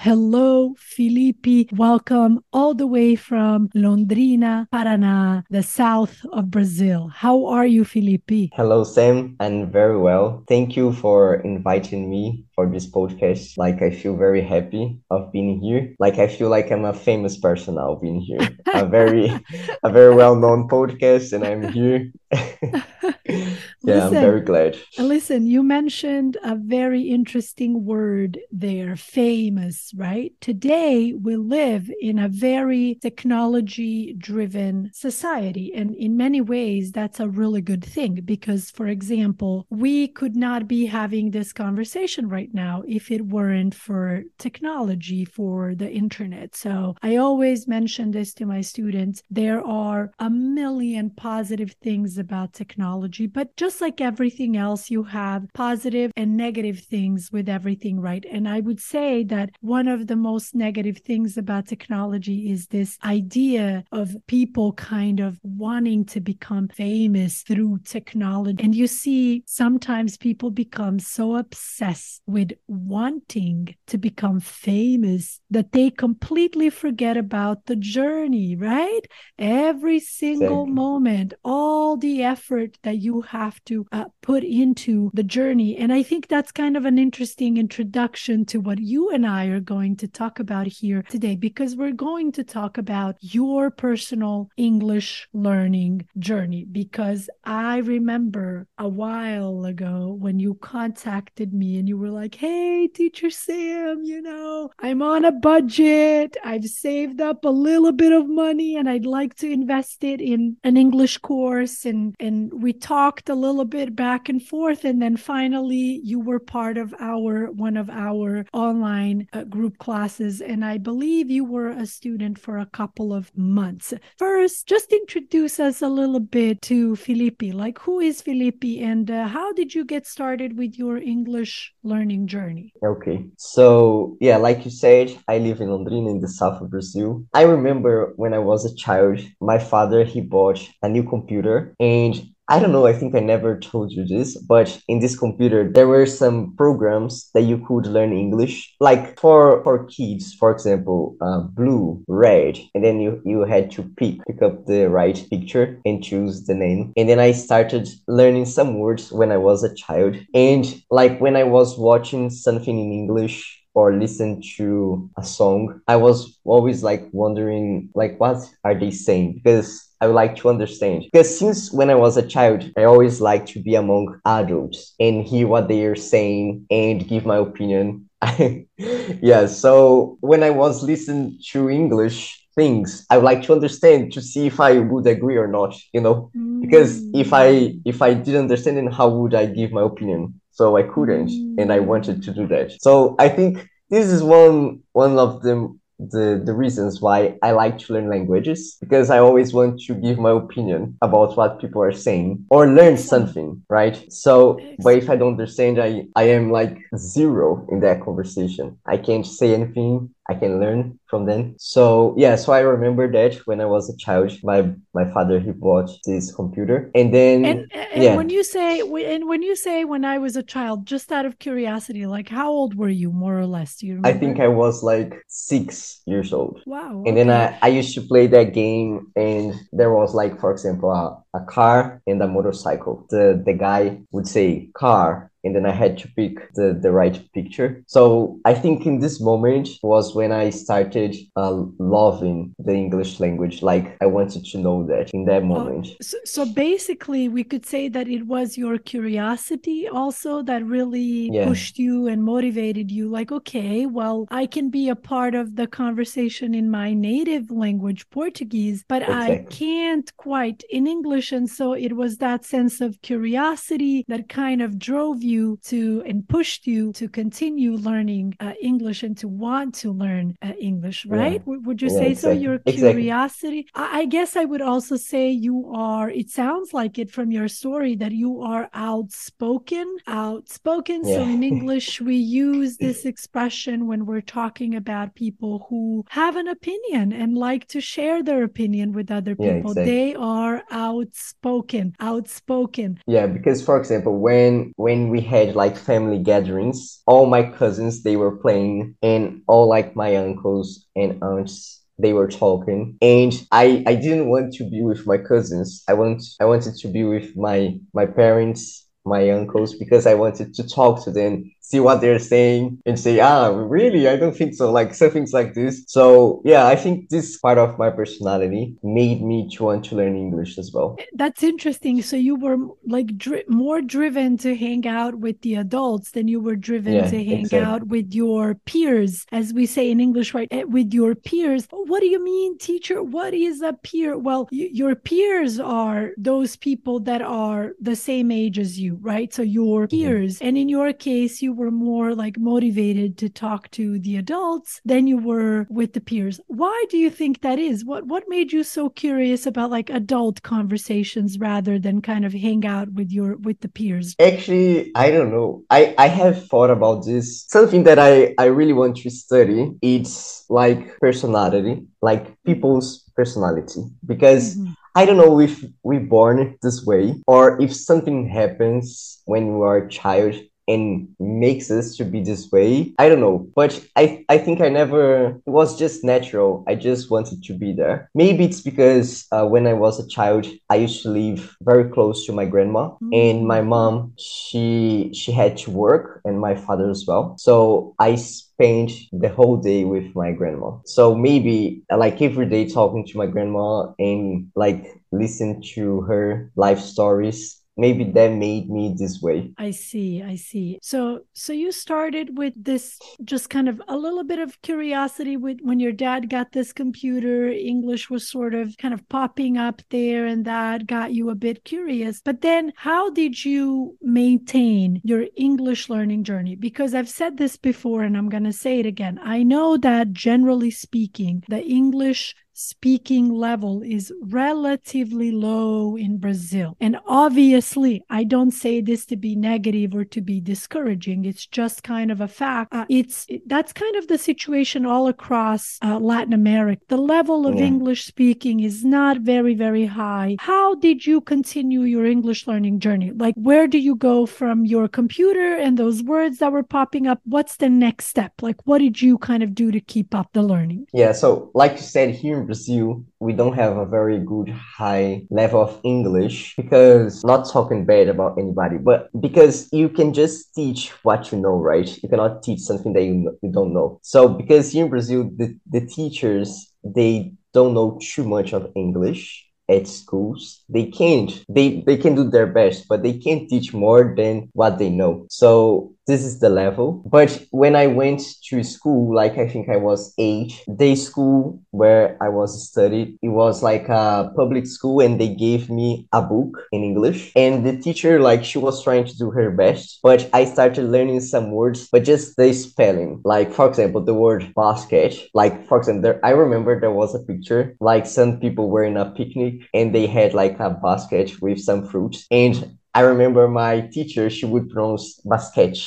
Hello, Felipe. Welcome all the way from Londrina, Paraná, the south of Brazil. How are you, Felipe? Hello, Sam. I'm very well. Thank you for inviting me for this podcast. Like, I feel very happy of being here. Like, I feel like I'm a famous person now being here. a very, a very well-known podcast, and I'm here. yeah, listen, I'm very glad. Listen, you mentioned a very interesting word there, famous, right? Today, we live in a very technology driven society. And in many ways, that's a really good thing because, for example, we could not be having this conversation right now if it weren't for technology, for the internet. So I always mention this to my students. There are a million positive things about technology, but just like everything else, you have positive and negative things with everything, right? And I would say that one of the most negative things about technology is this idea of people kind of wanting to become famous through technology. And you see, sometimes people become so obsessed with wanting to become famous that they completely forget about the journey, right? Every single moment, all the effort that you have to uh, put into the journey. And I think that's kind of an interesting introduction to what you and I are going to talk about here today, because we're going to talk about your personal English learning journey. Because I remember a while ago when you contacted me and you were like, hey, teacher Sam, you know, I'm on a budget. I've saved up a little bit of money and I'd like to invest it in an English course and and we talked a little bit back and forth and then finally you were part of our one of our online uh, group classes and i believe you were a student for a couple of months. First just introduce us a little bit to felipe like who is felipe and uh, how did you get started with your english learning journey? Okay. So yeah like you said i live in londrina in the south of brazil. I remember when i was a child my father he bought a new computer and I don't know, I think I never told you this, but in this computer, there were some programs that you could learn English, like for, for kids, for example, uh, blue, red, and then you, you had to pick, pick up the right picture and choose the name. And then I started learning some words when I was a child. And like when I was watching something in English, or listen to a song, I was always like wondering, like, what are they saying? Because I would like to understand. Because since when I was a child, I always like to be among adults and hear what they are saying and give my opinion. yeah, so when I was listening to English things, I would like to understand to see if I would agree or not, you know? Because mm. if I if I didn't understand then how would I give my opinion? So I couldn't and I mm. wanted to do that. So I think this is one one of the the the reasons why I like to learn languages because I always want to give my opinion about what people are saying or learn something, right? So, but if I don't understand, I I am like zero in that conversation. I can't say anything. I can learn from them. So yeah, so I remember that when I was a child, my my father he bought this computer, and then and, and yeah. when you say and when you say when I was a child, just out of curiosity, like how old were you, more or less? Do you remember? I think I was like six years old. Wow. And then I I used to play that game, and there was like, for example, a, a car and a motorcycle. The the guy would say car and then I had to pick the, the right picture. So I think in this moment was when I started uh, loving the English language. Like I wanted to know that in that moment. Oh, so, so basically, we could say that it was your curiosity also that really yeah. pushed you and motivated you. Like, okay, well, I can be a part of the conversation in my native language, Portuguese, but exactly. I can't quite in English. And so it was that sense of curiosity that kind of drove you you to and pushed you to continue learning uh, English and to want to learn uh, English, right? Yeah. would you yeah, say exactly. so? Your curiosity. Exactly. I, I guess I would also say you are. It sounds like it from your story that you are outspoken. Outspoken. Yeah. So in English, we use this expression when we're talking about people who have an opinion and like to share their opinion with other people. Exactly. They are outspoken. Outspoken. Yeah, because for example, when when we had like family gatherings, all my cousins they were playing, and all like my uncles and aunts they were talking. And i i didn't want to be with my cousins. I want i wanted to be with my my parents my uncles because i wanted to talk to them see what they're saying and say, ah, really? I don't think so. Like some things like this. So yeah, I think this part of my personality made me to want to learn English as well. That's interesting. So you were like dri- more driven to hang out with the adults than you were driven yeah, to hang exactly. out with your peers, as we say in English, right? Eh, with your peers. What do you mean, teacher? What is a peer? Well, y- your peers are those people that are the same age as you, right? So your mm-hmm. peers. Mm-hmm. And in your case, you were more like motivated to talk to the adults than you were with the peers. Why do you think that is? What what made you so curious about like adult conversations rather than kind of hang out with your with the peers? Actually, I don't know. I I have thought about this. Something that I I really want to study. It's like personality, like people's personality because mm-hmm. I don't know if we're born this way or if something happens when we are a child and makes us to be this way. I don't know, but I I think I never it was just natural. I just wanted to be there. Maybe it's because uh, when I was a child, I used to live very close to my grandma, mm-hmm. and my mom she she had to work, and my father as well. So I spent the whole day with my grandma. So maybe like every day talking to my grandma and like listen to her life stories maybe that made me this way. I see i see. So so you started with this just kind of a little bit of curiosity with when your dad got this computer english was sort of kind of popping up there and that got you a bit curious. But then how did you maintain your english learning journey? Because i've said this before and i'm going to say it again. I know that generally speaking the english speaking level is relatively low in Brazil. And obviously, I don't say this to be negative or to be discouraging. It's just kind of a fact. Uh, it's that's kind of the situation all across uh, Latin America. The level of yeah. English speaking is not very very high. How did you continue your English learning journey? Like where do you go from your computer and those words that were popping up? What's the next step? Like what did you kind of do to keep up the learning? Yeah, so like you said here Brazil, we don't have a very good high level of English because not talking bad about anybody, but because you can just teach what you know, right? You cannot teach something that you, you don't know. So because here in Brazil, the, the teachers, they don't know too much of English at schools they can't they they can do their best but they can't teach more than what they know so this is the level. But when I went to school, like I think I was eight, day school where I was studied, it was like a public school and they gave me a book in English. And the teacher, like she was trying to do her best, but I started learning some words, but just the spelling. Like for example, the word basket. Like for example, there, I remember there was a picture, like some people were in a picnic and they had like a basket with some fruits. And I remember my teacher, she would pronounce basquete,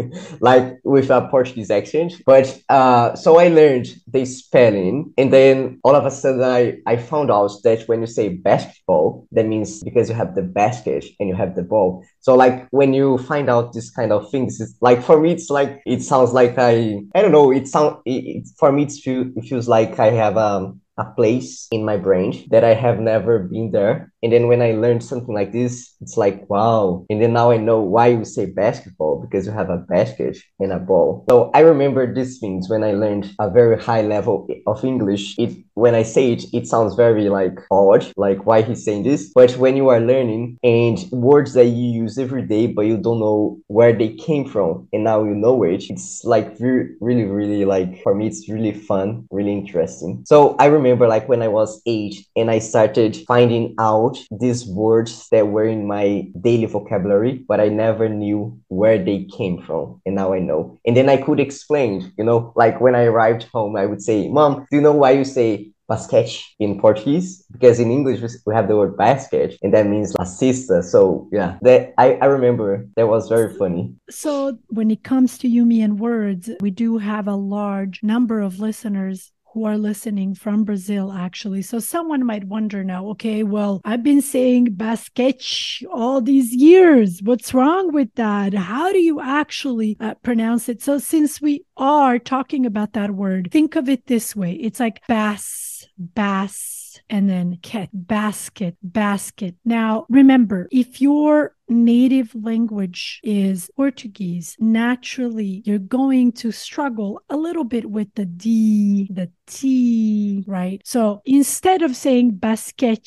like with a Portuguese accent. But uh, so I learned the spelling. And then all of a sudden, I, I found out that when you say basketball, that means because you have the basket and you have the ball. So, like, when you find out this kind of things, it's like for me, it's like, it sounds like I, I don't know, it sounds, it, it, for me, it, feel, it feels like I have um, a place in my brain that I have never been there and then when I learned something like this, it's like, wow. And then now I know why you say basketball because you have a basket and a ball. So I remember these things when I learned a very high level of English. It when I say it, it sounds very like odd, like why he's saying this. But when you are learning and words that you use every day, but you don't know where they came from, and now you know it, it's like really, really, really like for me, it's really fun, really interesting. So I remember like when I was eight and I started finding out these words that were in my daily vocabulary, but I never knew where they came from. And now I know. And then I could explain, you know, like when I arrived home, I would say, Mom, do you know why you say basquete in Portuguese because in English we have the word basket and that means la cesta. So yeah, that I, I remember that was very funny. So when it comes to Yumian words, we do have a large number of listeners who are listening from Brazil, actually. So someone might wonder now, okay, well, I've been saying basquete all these years. What's wrong with that? How do you actually uh, pronounce it? So since we are talking about that word, think of it this way it's like bass, bass and then ket, basket, basket. Now, remember, if your native language is Portuguese, naturally you're going to struggle a little bit with the D, the T, right? So instead of saying basket,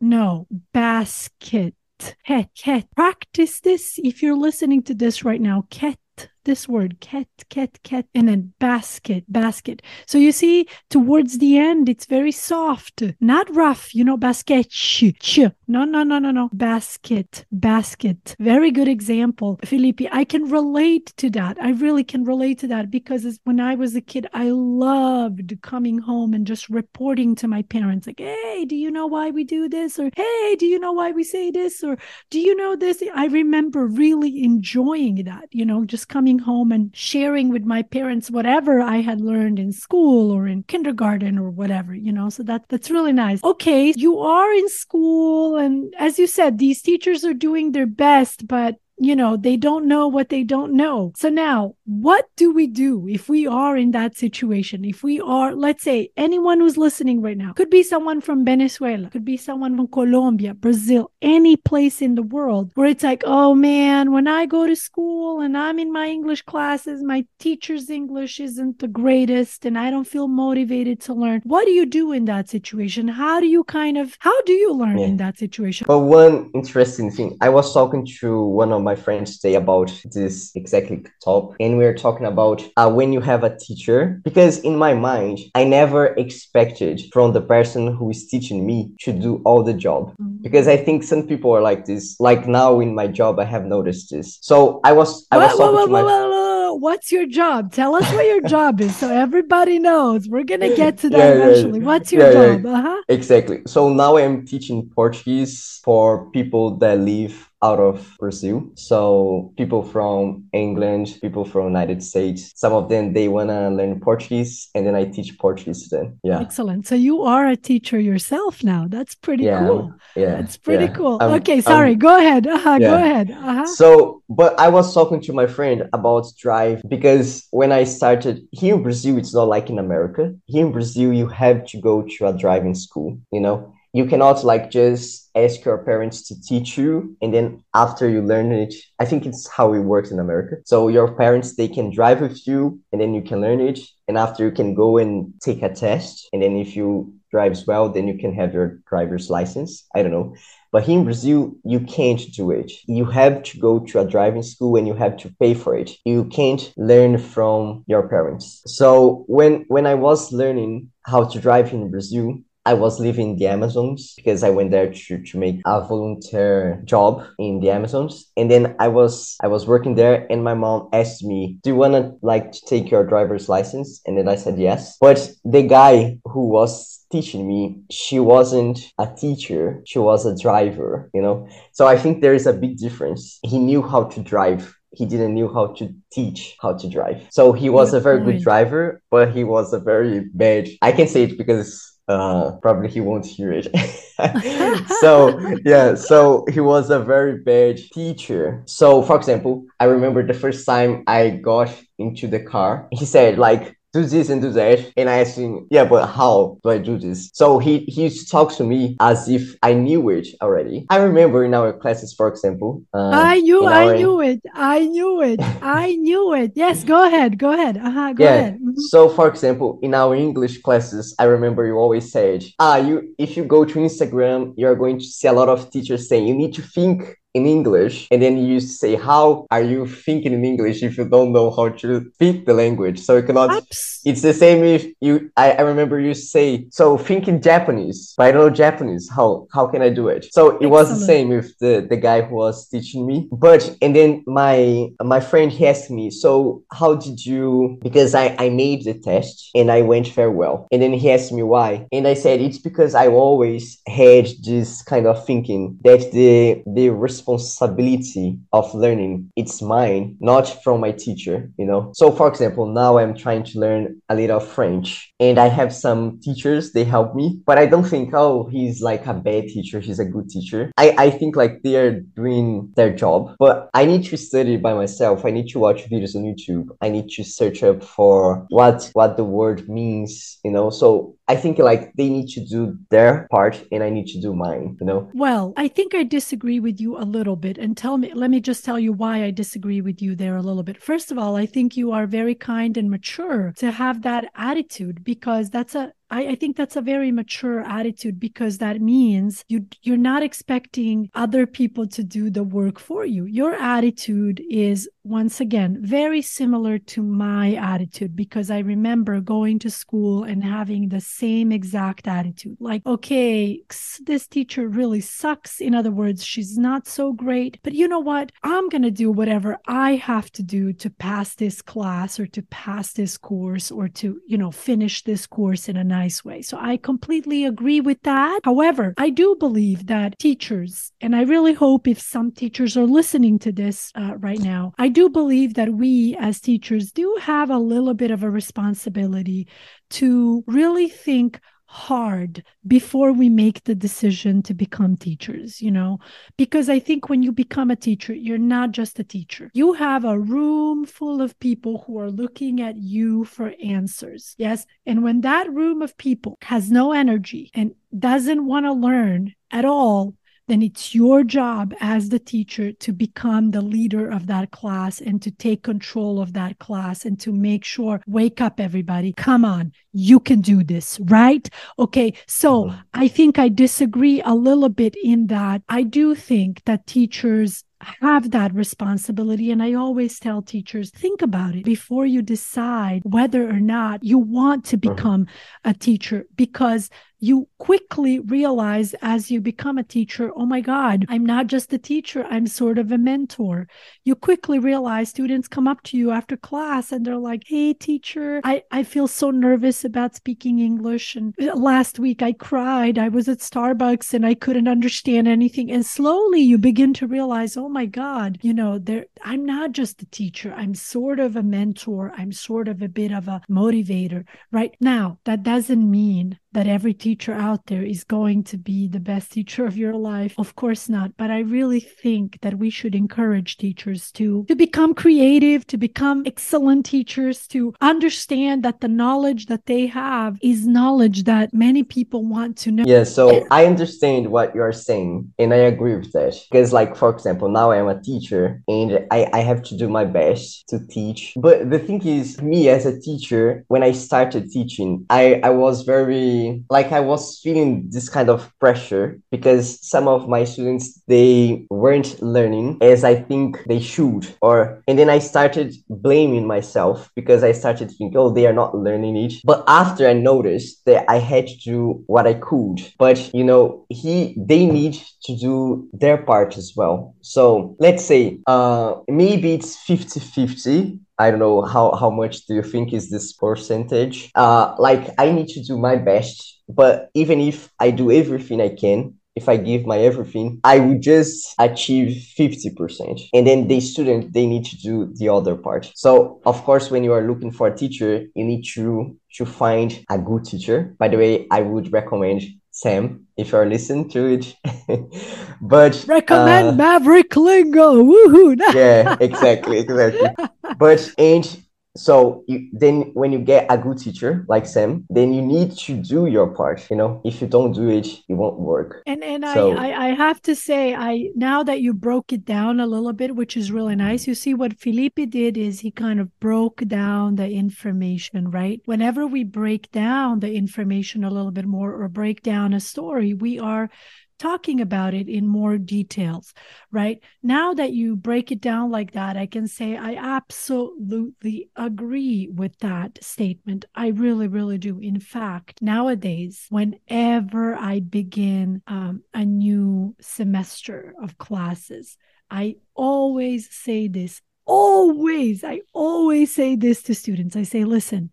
no, basket. Ket, ket. Practice this if you're listening to this right now. This word ket ket ket and then basket basket. So you see towards the end it's very soft not rough you know basket sh. no no no no no. Basket basket. Very good example Felipe. I can relate to that. I really can relate to that because when I was a kid I loved coming home and just reporting to my parents like hey do you know why we do this? or hey do you know why we say this? or do you know this? I remember really enjoying that you know just coming home and sharing with my parents whatever I had learned in school or in kindergarten or whatever, you know. So that that's really nice. Okay, you are in school and as you said, these teachers are doing their best, but you know, they don't know what they don't know. So now, what do we do if we are in that situation? If we are, let's say, anyone who's listening right now, could be someone from Venezuela, could be someone from Colombia, Brazil, any place in the world where it's like, oh man, when I go to school and I'm in my English classes, my teacher's English isn't the greatest and I don't feel motivated to learn. What do you do in that situation? How do you kind of, how do you learn yeah. in that situation? But one interesting thing, I was talking to one of my friends today about this exactly top, and we are talking about uh, when you have a teacher. Because in my mind, I never expected from the person who is teaching me to do all the job. Mm-hmm. Because I think some people are like this. Like now in my job, I have noticed this. So I was I was whoa, talking whoa, to my what's your job? Tell us what your job is so everybody knows. We're gonna get to that yeah, eventually. Yeah, what's your yeah, job? Uh-huh. Exactly. So now I'm teaching Portuguese for people that live out of Brazil. So people from England, people from United States, some of them they wanna learn Portuguese, and then I teach Portuguese to them. Yeah. Excellent. So you are a teacher yourself now. That's pretty yeah, cool. Yeah. That's pretty yeah. cool. Um, okay, sorry. Um, go ahead. Uh-huh, yeah. Go ahead. Uh-huh. So, but I was talking to my friend about drive because when I started here in Brazil, it's not like in America. Here in Brazil, you have to go to a driving school. You know, you cannot like just ask your parents to teach you and then after you learn it i think it's how it works in america. So your parents they can drive with you and then you can learn it and after you can go and take a test and then if you drives well then you can have your driver's license. I don't know. But here in brazil you can't do it. You have to go to a driving school and you have to pay for it. You can't learn from your parents. So when when i was learning how to drive in brazil I was living in the Amazons because I went there to, to make a volunteer job in the Amazons. And then I was I was working there and my mom asked me, Do you wanna like to take your driver's license? And then I said yes. But the guy who was teaching me, she wasn't a teacher, she was a driver, you know? So I think there is a big difference. He knew how to drive he didn't knew how to teach how to drive. So he was a very good mm-hmm. driver, but he was a very bad. I can say it because uh probably he won't hear it. So yeah so he was a very bad teacher. So for example i remember the first time i got into the car he said like do this and do that. And I asked him, yeah, but how do I do this? So he, he talks to me as if I knew it already. I remember in our classes, for example. Uh, I knew. I knew it. I knew it. I knew it. Yes, go ahead. Go ahead. Uh-huh, go yeah. ahead. Mm-hmm. So for example, in our English classes, I remember you always said, ah, you, if you go to Instagram, you're going to see a lot of teachers saying you need to think in English, and then you say, How are you thinking in English if you don't know how to speak the language? So you cannot. Oops. It's the same if you. I, I remember you say, So think in Japanese, but I don't know Japanese. How how can I do it? So it was the same with the the guy who was teaching me. But and then my my friend he asked me, So how did you? Because I I made the test and I went very well. And then he asked me why, and I said it's because I always had this kind of thinking that the the responsibility of learning it's mine, not from my teacher. You know. So for example, now I'm trying to learn a little French, and I have some teachers they help me, but I don't think oh he's like a bad teacher, he's a good teacher. I I think like they are doing their job, but I need to study by myself. I need to watch videos on YouTube. I need to search up for what what the word means, you know. So I think like they need to do their part and I need to do mine, you know. Well, I think I disagree with you a little bit. And tell me, let me just tell you why I disagree with you there a little bit. First of all, I think you are very kind and mature to have that attitude because that's a I, I think that's a very mature attitude because that means you you're not expecting other people to do the work for you. Your attitude is once again very similar to my attitude because I remember going to school and having the same exact attitude. Like, okay, this teacher really sucks. In other words, she's not so great. But you know what? I'm going to do whatever I have to do to pass this class or to pass this course or to, you know, finish this course in a nice way. So I completely agree with that. However, I do believe that teachers, and I really hope if some teachers are listening to this uh, right now, I do believe that we as teachers do have a little bit of a responsibility to really think hard before we make the decision to become teachers, you know, because I think when you become a teacher, you're not just a teacher. You have a room full of people who are looking at you for answers. Yes. And when that room of people has no energy and doesn't want to learn at all, then it's your job as the teacher to become the leader of that class and to take control of that class and to make sure, wake up, everybody. Come on, you can do this, right? Okay. So Mhm. I think I disagree a little bit in that I do think that teachers have that responsibility. And I always tell teachers think about it before you decide whether or not you want to Mhm. become a teacher because you quickly realize as you become a teacher, oh my God, I'm not just a teacher, I'm sort of a mentor. You quickly realize students come up to you after class and they're like, hey, teacher, I, I feel so nervous about speaking English. And uh, last week I cried. I was at Starbucks and I couldn't understand anything. And slowly you begin to realize, oh my God, you know, there I'm not just a teacher, I'm sort of a mentor, I'm sort of a bit of a motivator. Right now, that doesn't mean that every teacher out there is going to be the best teacher of your life. Of course not. But I really think that we should encourage teachers to, to become creative, to become excellent teachers, to understand that the knowledge that they have is knowledge that many people want to know. Yeah, so I understand what you're saying, and I agree with that. Because, like, for example, now I am a teacher and I, I have to do my best to teach. But the thing is, me as a teacher, when I started teaching, I, I was very like I was feeling this kind of pressure because some of my students they weren't learning as I think they should. Or and then I started blaming myself because I started thinking, oh, they are not learning it. But after I noticed that I had to do what I could, but you know, he they need to do their part as well. So let's say uh maybe it's 50-50 I don't know how how much do you think is this percentage? Uh, like I need to do my best, but even if I do everything I can, if I give my everything, I would just achieve 50%. And then the student, they need to do the other part. So of course, when you are looking for a teacher, you need to to find a good teacher. By the way, I would recommend Sam if you're listening to it. but Recommend uh, Maverick Lingo. Woohoo. yeah, exactly, exactly. But and so you, then when you get a good teacher like Sam, then you need to do your part. You know, if you don't do it, it won't work. And and So- I, I I have to say I now that you broke it down a little bit, which is really nice. You see what Felipe did is he kind of broke down the information, right? Whenever we break down the information a little bit more or break down a story, we are talking about it in more details, right? Now that you break it down like that, I can say I absolutely agree with that statement. I really, really do. In fact, nowadays, whenever I begin um, a new semester of classes, I always say this, always, I always say this to students. I say, listen,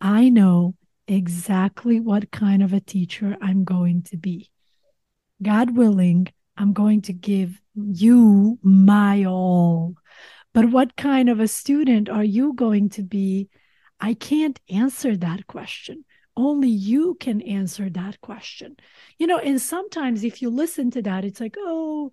I know exactly what kind of a teacher I'm going to be. God willing, I'm going to give you my all. But what kind of a student are you going to be? I can't answer that question. Only you can answer that question. You know, and sometimes if you listen to that, it's like, oh,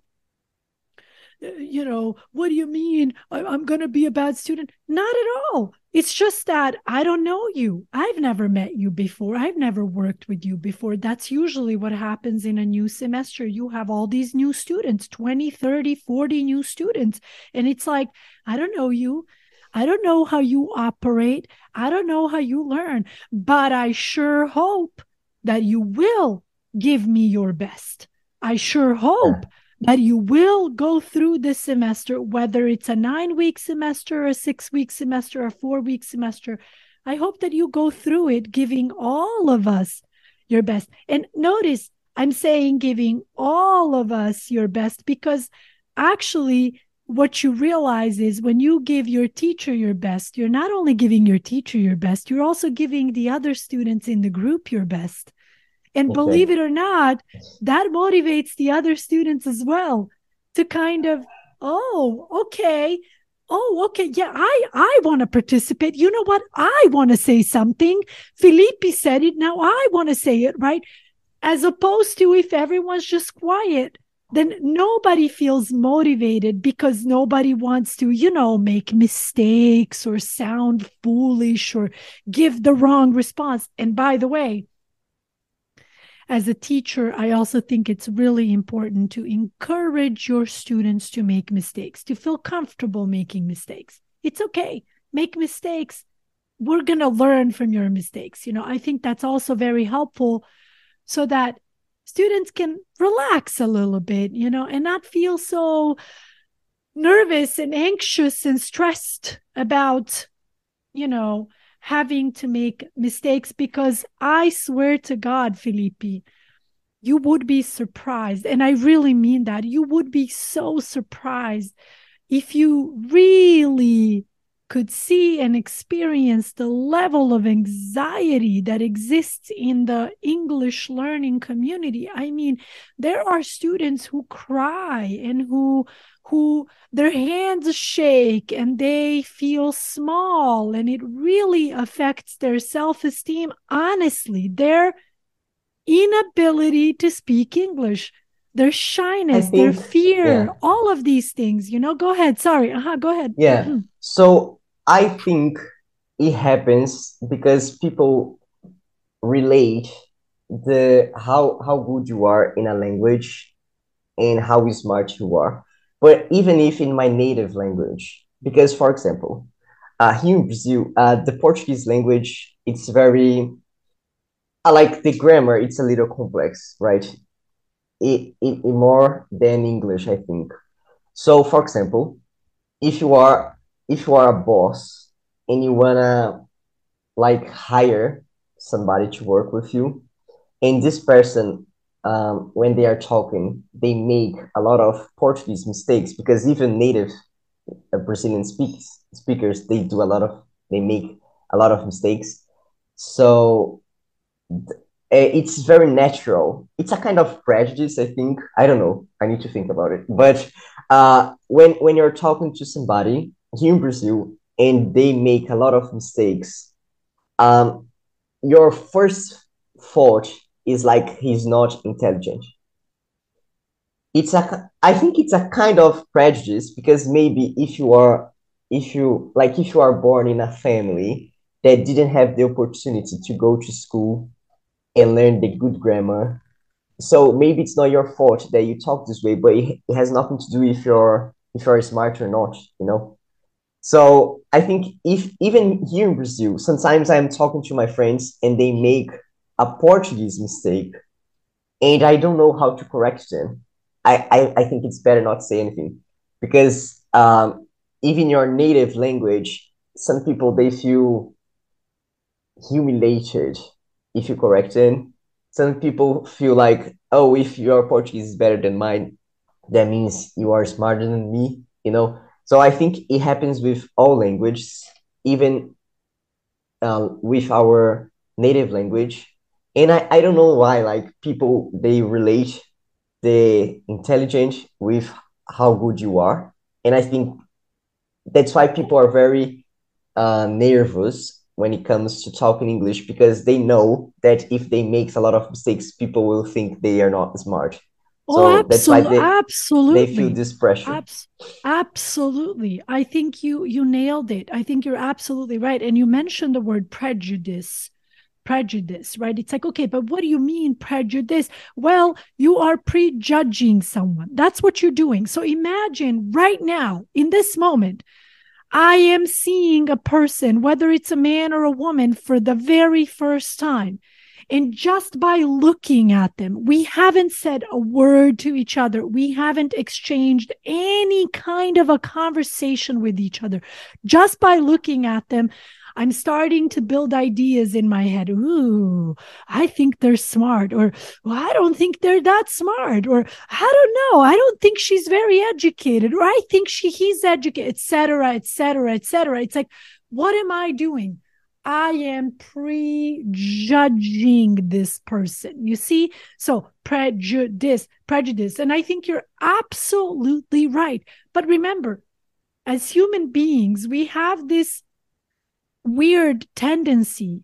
uh, you know, what do you mean? I, am going to be a bad student? Not at all. It's just that I don't know you. I've never met you before. I've never worked with you before. That's usually what happens in a new semester. You have all these new students 20, 30, 40 new students. And it's like, I don't know you. I don't know how you operate. I don't know how you learn, but I sure hope that you will give me your best. I sure hope that you will go through this semester, whether it's a nine week semester, a six week semester, a four week semester. I hope that you go through it giving all of us your best. And notice I'm saying giving all of us your best because actually, what you realize is when you give your teacher your best, you're not only giving your teacher your best, you're also giving the other students in the group your best. And okay. believe it or not, that motivates the other students as well to kind of, oh, okay. Oh, okay. Yeah, I I want to participate. You know what? I want to say something. Felipe said it. Now I want to say it, right? As opposed to if everyone's just quiet, then nobody feels motivated because nobody wants to, you know, make mistakes or sound foolish or give the wrong response. And by the way, as a teacher, I also think it's really important to encourage your students to make mistakes, to feel comfortable making mistakes. It's okay, make mistakes. We're going to learn from your mistakes. You know, I think that's also very helpful so that students can relax a little bit, you know, and not feel so nervous and anxious and stressed about, you know, having to make mistakes because I swear to God, Felipe, you would be surprised. And I really mean that. You would be so surprised if you really could see and experience the level of anxiety that exists in the English learning community. I mean, there are students who cry and who who their hands shake and they feel small and it really affects their self-esteem honestly. Their inability to speak english their shyness think, their fear yeah. all of these things you know? Go ahead. Sorry. Uh-huh, go ahead. Yeah. Mm-hmm. so i think it happens because people relate the how how good you are in a language and how smart you are but even if in my native language, because for example, uh, here in Brazil, uh, the Portuguese language, it's very, I like the grammar, it's a little complex, right? It, it, it more than English, I think. So for example, if you are, if you are a boss and you wanna like hire somebody to work with you, and this person um, when they are talking, they make a lot of Portuguese mistakes because even native uh, Brazilian speaks, speakers, they do a lot of, they make a lot of mistakes. So th- eh, it's very natural. It's a kind of prejudice, I think. I don't know. I need to think about it. But uh, when when you're talking to somebody here in Brazil and they make a lot of mistakes, um, your first thought is like he's not intelligent. It's a, I think it's a kind of prejudice because maybe if you are, if you, like if you are born in a family that didn't have the opportunity to go to school and learn the good grammar, so maybe it's not your fault that you talk this way, but it, it has nothing to do if you're, if you're smart or not, you know? So I think if even here in Brazil, sometimes I'm talking to my friends and they make a Portuguese mistake, and I don't know how to correct them. I, I, I think it's better not to say anything because um, even your native language, some people they feel humiliated if you correct them. Some people feel like, oh, if your Portuguese is better than mine, that means you are smarter than me, you know. So I think it happens with all languages, even uh, with our native language. And I, I don't know why, like people they relate the intelligence with how good you are. And I think that's why people are very uh, nervous when it comes to talking English because they know that if they make a lot of mistakes, people will think they are not smart. Oh, so absolutely, that's why they, absolutely. they feel this pressure. Abs- absolutely. I think you you nailed it. I think you're absolutely right. And you mentioned the word prejudice. Prejudice, right? It's like, okay, but what do you mean prejudice? Well, you are prejudging someone. That's what you're doing. So imagine right now, in this moment, I am seeing a person, whether it's a man or a woman, for the very first time. And just by looking at them, we haven't said a word to each other. We haven't exchanged any kind of a conversation with each other. Just by looking at them, I'm starting to build ideas in my head. Ooh, I think they're smart, or well, I don't think they're that smart, or I don't know. I don't think she's very educated, or I think she he's educated, etc., etc., etc. It's like, what am I doing? I am prejudging this person. You see? So prejudice, prejudice. And I think you're absolutely right. But remember, as human beings, we have this weird tendency.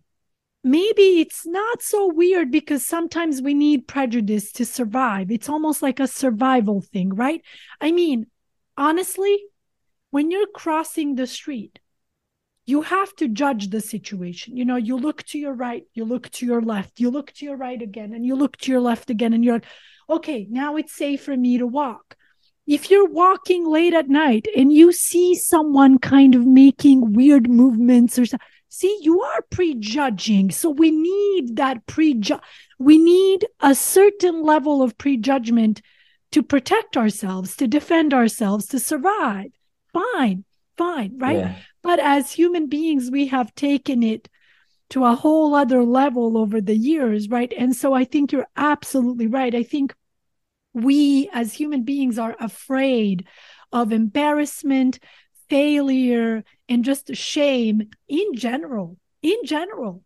Maybe it's not so weird because sometimes we need prejudice to survive. It's almost like a survival thing, right? I mean, honestly, when you're crossing the street, you have to judge the situation. You know, you look to your right, you look to your left, you look to your right again, and you look to your left again, and you're like, okay, now it's safe for me to walk. If you're walking late at night and you see someone kind of making weird movements or something, see, you are prejudging. So we need that prejudge. We need a certain level of prejudgment to protect ourselves, to defend ourselves, to survive. Fine, fine, right? Yeah. But as human beings, we have taken it to a whole other level over the years, right? And so I think you're absolutely right. I think we as human beings are afraid of embarrassment, failure, and just shame in general. In general.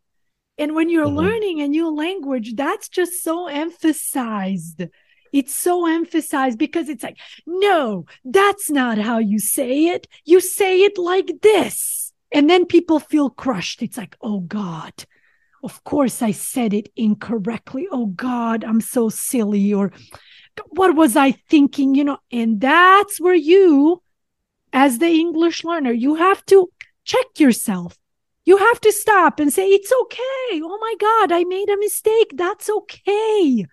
And when you're mm-hmm. learning a new language, that's just so emphasized it's so emphasized because it's like, no, that's not how you say it. You say it like this. And then people feel crushed. It's like, oh God, of course I said it incorrectly. Oh God, I'm so silly. Or what was I thinking? You know, and that's where you, as the English learner, you have to check yourself. You have to stop and say, it's okay. Oh my God, I made a mistake. That's okay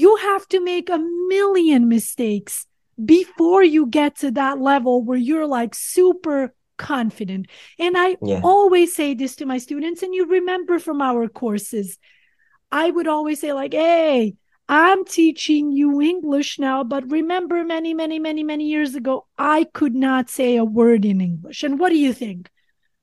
you have to make a million mistakes before you get to that level where you're like super confident. And I yeah. always say this to my students, and you remember from our courses, I would always say, like, hey, I'm teaching you English now, but remember many, many, many, many years ago, I could not say a word in English. And what do you think?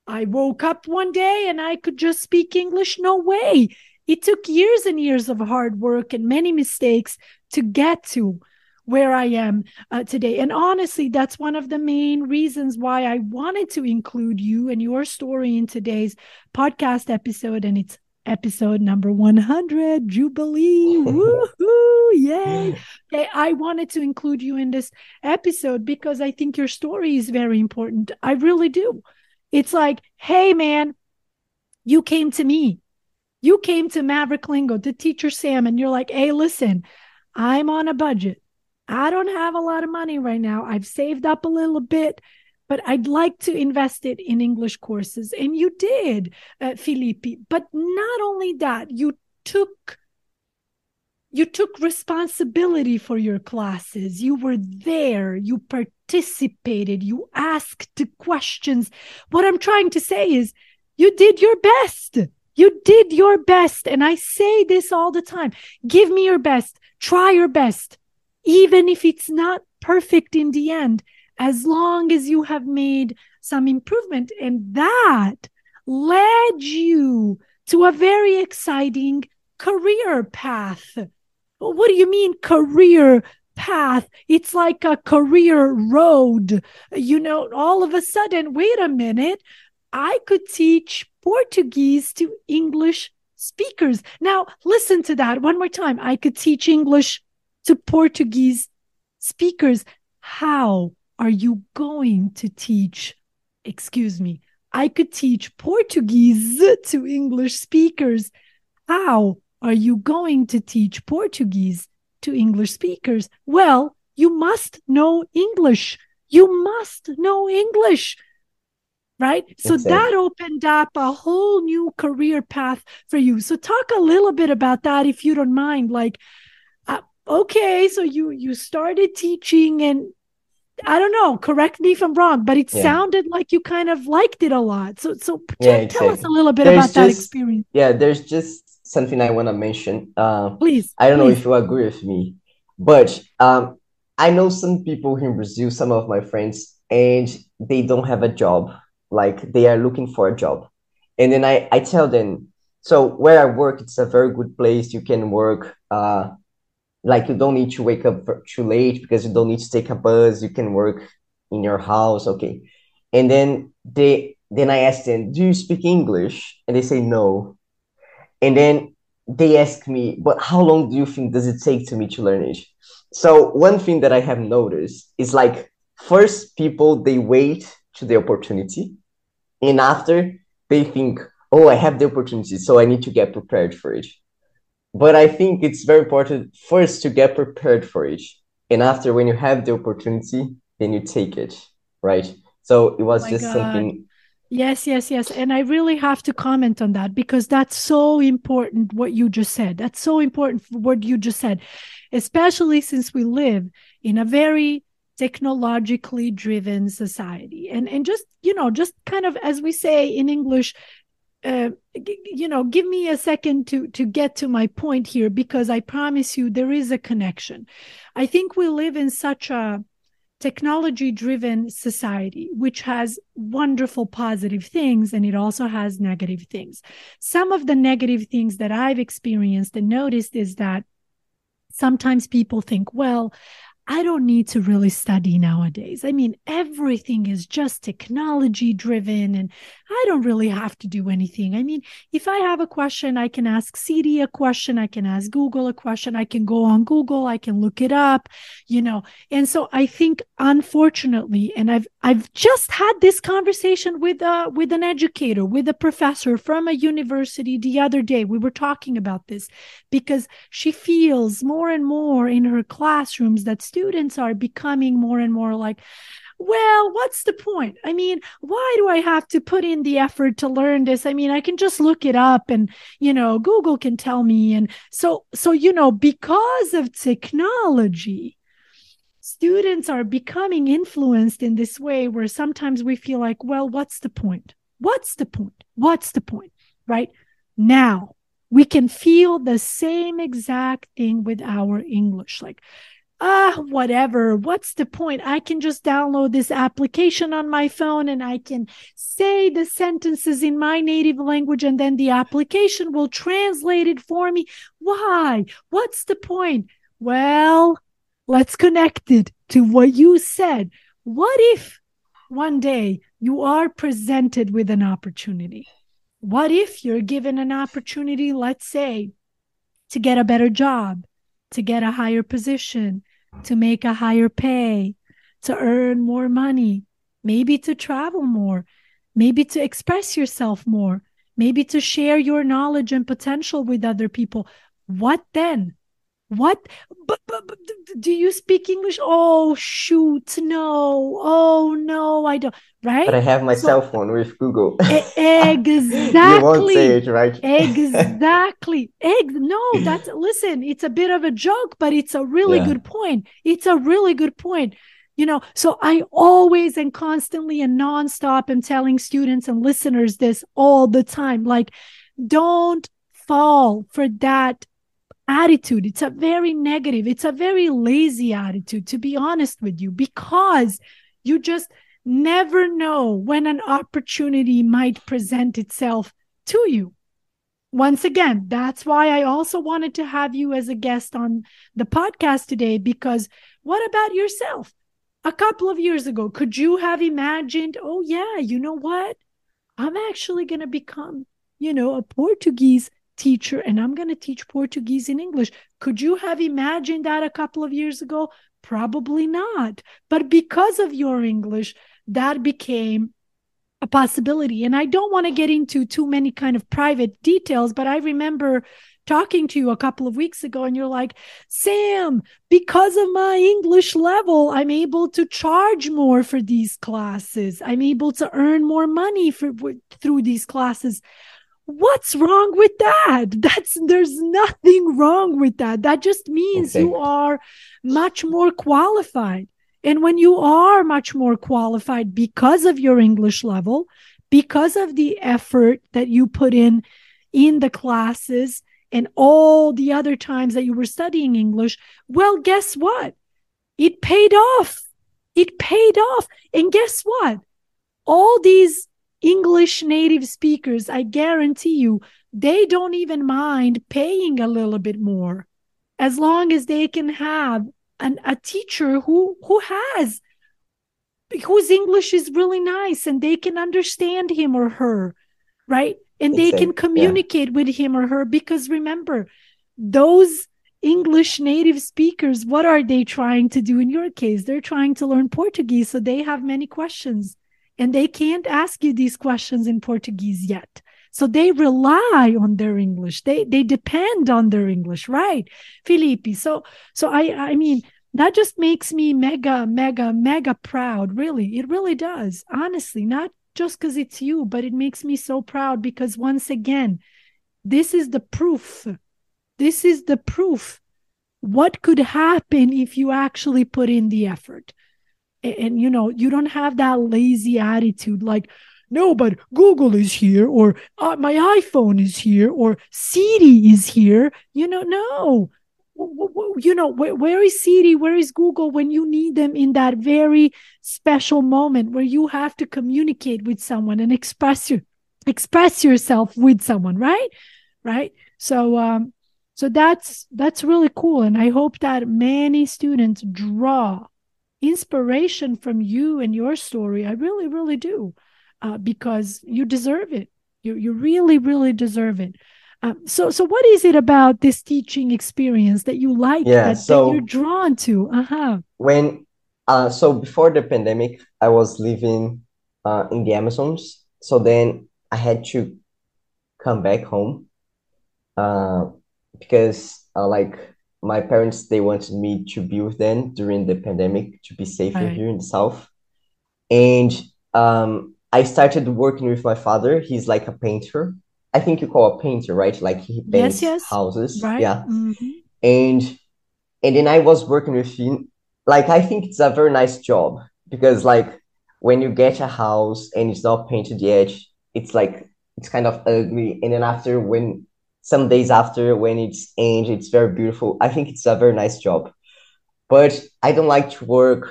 I woke up one day and I could just speak English? No way. It took years and years of hard work and many mistakes to get to where I am uh, today. And honestly, that's one of the main reasons why I wanted to include you and your story in today's podcast episode. And it's episode number 100 Jubilee. Woohoo! Yay! Okay, I wanted to include you in this episode because I think your story is very important. I really do. It's like, hey, man, you came to me you came to Maverick Lingo to Teacher Sam and you're like, hey, listen, I'm on a budget. I don't have a lot of money right now. I've saved up a little bit, but I'd like to invest it in English courses. And you did, uh, Felipe. But not only that, you took you took responsibility for your classes. You were there. You participated. You asked questions. What I'm trying to say is you did your best You did your best. And I say this all the time give me your best, try your best, even if it's not perfect in the end, as long as you have made some improvement. And that led you to a very exciting career path. What do you mean, career path? It's like a career road. You know, all of a sudden, wait a minute, I could teach Portuguese to English speakers. Now, listen to that one more time. I could teach English to Portuguese speakers. How are you going to teach? Excuse me. I could teach Portuguese to English speakers. How are you going to teach Portuguese to English speakers? Well, you must know English. You must know English. Right. so that opened up a whole new career path for you. So talk a little bit about that if you don't mind. Like, uh, okay, so you you started teaching and I don't know, correct me if I'm wrong, but it yeah. sounded like you kind of liked it a lot. So so yeah, tell us a little bit there's about just, that experience. Yeah, there's just something I want to mention. Uh, please. I don't please. know if you agree with me, but um, I know some people here in Brazil, some of my friends, and they don't have a job. Like they are looking for a job. And then I, I tell them, so where I work, it's a very good place. You can work, uh, like you don't need to wake up too late because you don't need to take a bus. You can work in your house. Okay. And then they, then I ask them, do you speak English? And they say no and then they ask me but how long do you think does it take to me to learn it so one thing that i have noticed is like first people they wait to the opportunity and after they think oh i have the opportunity so i need to get prepared for it but i think it's very important first to get prepared for it and after when you have the opportunity then you take it right so it was oh just God. something Yes, yes, yes. And I really have to comment on that because that's so important what you just said. That's so important what you just said, especially since we live in a very technologically driven society. And and just, you know, just kind of as we say in English, uh, you know, give me a second to to get to my point here because I promise you there is a connection. I think we live in such a technology driven society, which has wonderful positive things and it also has negative things. Some of the negative things that I've experienced and noticed is that sometimes people think, well, I don't need to really study nowadays. I mean, everything is just technology driven and I don't really have to do anything. I mean, if I have a question, I can ask Siri a question, I can ask Google a question, I can go on Google, I can look it up, you know. And so I think unfortunately, and I've I've just had this conversation with uh with an educator, with a professor from a university the other day. We were talking about this because she feels more and more in her classrooms that students are becoming more and more like, well, what's the point? I mean, why do I have to put in the effort to learn this? I mean, I can just look it up and, you know, Google can tell me. And so, so, you know, because of technology, students are becoming influenced in this way where sometimes we feel like, well, what's the point? What's the point? What's the point? Right now, we can feel the same exact thing with our English. Like, ah, whatever. What's the point? I can just download this application on my phone and I can say the sentences in my native language and then the application will translate it for me. Why? What's the point? Well, let's connect it to what you said. What if one day you are presented with an opportunity? What if you're given an opportunity, let's say, to get a better job, to get a higher position, to make a higher pay, to earn more money, maybe to travel more, maybe to express yourself more, maybe to share your knowledge and potential with other people. What then? What? But, but, but, do you speak English? Oh, shoot. No. Oh, no, I don't. Right? But I have my so, cell phone with Google. exactly. you won't say it, right? exactly. Egg. No, that's, listen, it's a bit of a joke, but it's a really yeah. good point. It's a really good point. You know, so I always and constantly and nonstop am telling students and listeners this all the time. Like, don't fall for that attitude. It's a very negative, it's a very lazy attitude, to be honest with you, because you just never know when an opportunity might present itself to you. Once again, that's why I also wanted to have you as a guest on the podcast today, because what about yourself? A couple of years ago, could you have imagined, oh, yeah, you know what? I'm actually going to become, you know, a Portuguese teacher and I'm going to teach Portuguese in English. Could you have imagined that a couple of years ago? Probably not. But because of your English, that became a possibility. And I don't want to get into too many kind of private details, but I remember talking to you a couple of weeks ago and you're like, Sam, because of my English level, I'm able to charge more for these classes. I'm able to earn more money for through these classes what's wrong with that? That's there's nothing wrong with that. That just means okay. you are much more qualified. And when you are much more qualified because of your english level because of the effort that you put in in the classes and all the other times that you were studying english well guess what? It paid off. It paid off. And guess what? All these English native speakers, I guarantee you, they don't even mind paying a little bit more as long as they can have an, a teacher who who has whose English is really nice and they can understand him or her, right? And they can communicate yeah. with him or her because remember, those English native speakers, what are they trying to do in your case? They're trying to learn Portuguese, so they have many questions and they can't ask you these questions in Portuguese yet. So they rely on their English. They they depend on their English, right, Felipe? So so I I mean that just makes me mega mega mega proud. Really, it really does. Honestly, not just because it's you, but it makes me so proud because once again, this is the proof. This is the proof. What could happen if you actually put in the effort? And, and you know you don't have that lazy attitude like no, but Google is here, or uh, my iPhone is here, or Siri is here. You know, no. You know, where, is Siri? Where is Google when you need them in that very special moment where you have to communicate with someone and express your express yourself with someone, right? Right. So, um, so that's that's really cool, and I hope that many students draw inspiration from you and your story. I really, really do, uh, because you deserve it. You you really, really deserve it. Um, so, so what is it about this teaching experience that you like yeah, that, so that you're drawn to? Uh-huh. When, uh, so before the pandemic, I was living uh, in the Amazons. So then I had to come back home uh, because uh, like my parents they wanted me to be with them during the pandemic to be safer right. here in the south and um i started working with my father he's like a painter i think you call a painter right like he paints yes, yes. houses right. yeah mm-hmm. and and then i was working with him like i think it's a very nice job because like when you get a house and it's not painted yet it's like it's kind of ugly and then after when some days after when it's age it's very beautiful. I think it's a very nice job. But i don't like to work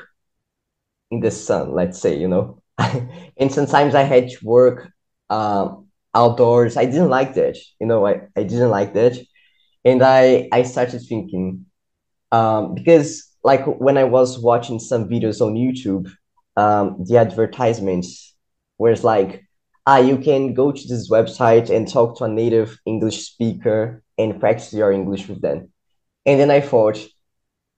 in the sun let's say you know? And sometimes i had to work um, outdoors. I didn't like that you know? I, I didn't like that. And i i started thinking um, because like when i was watching some videos on youtube um, the advertisements where like ah, you can go to this website and talk to a native English speaker and practice your English with them. And then I thought,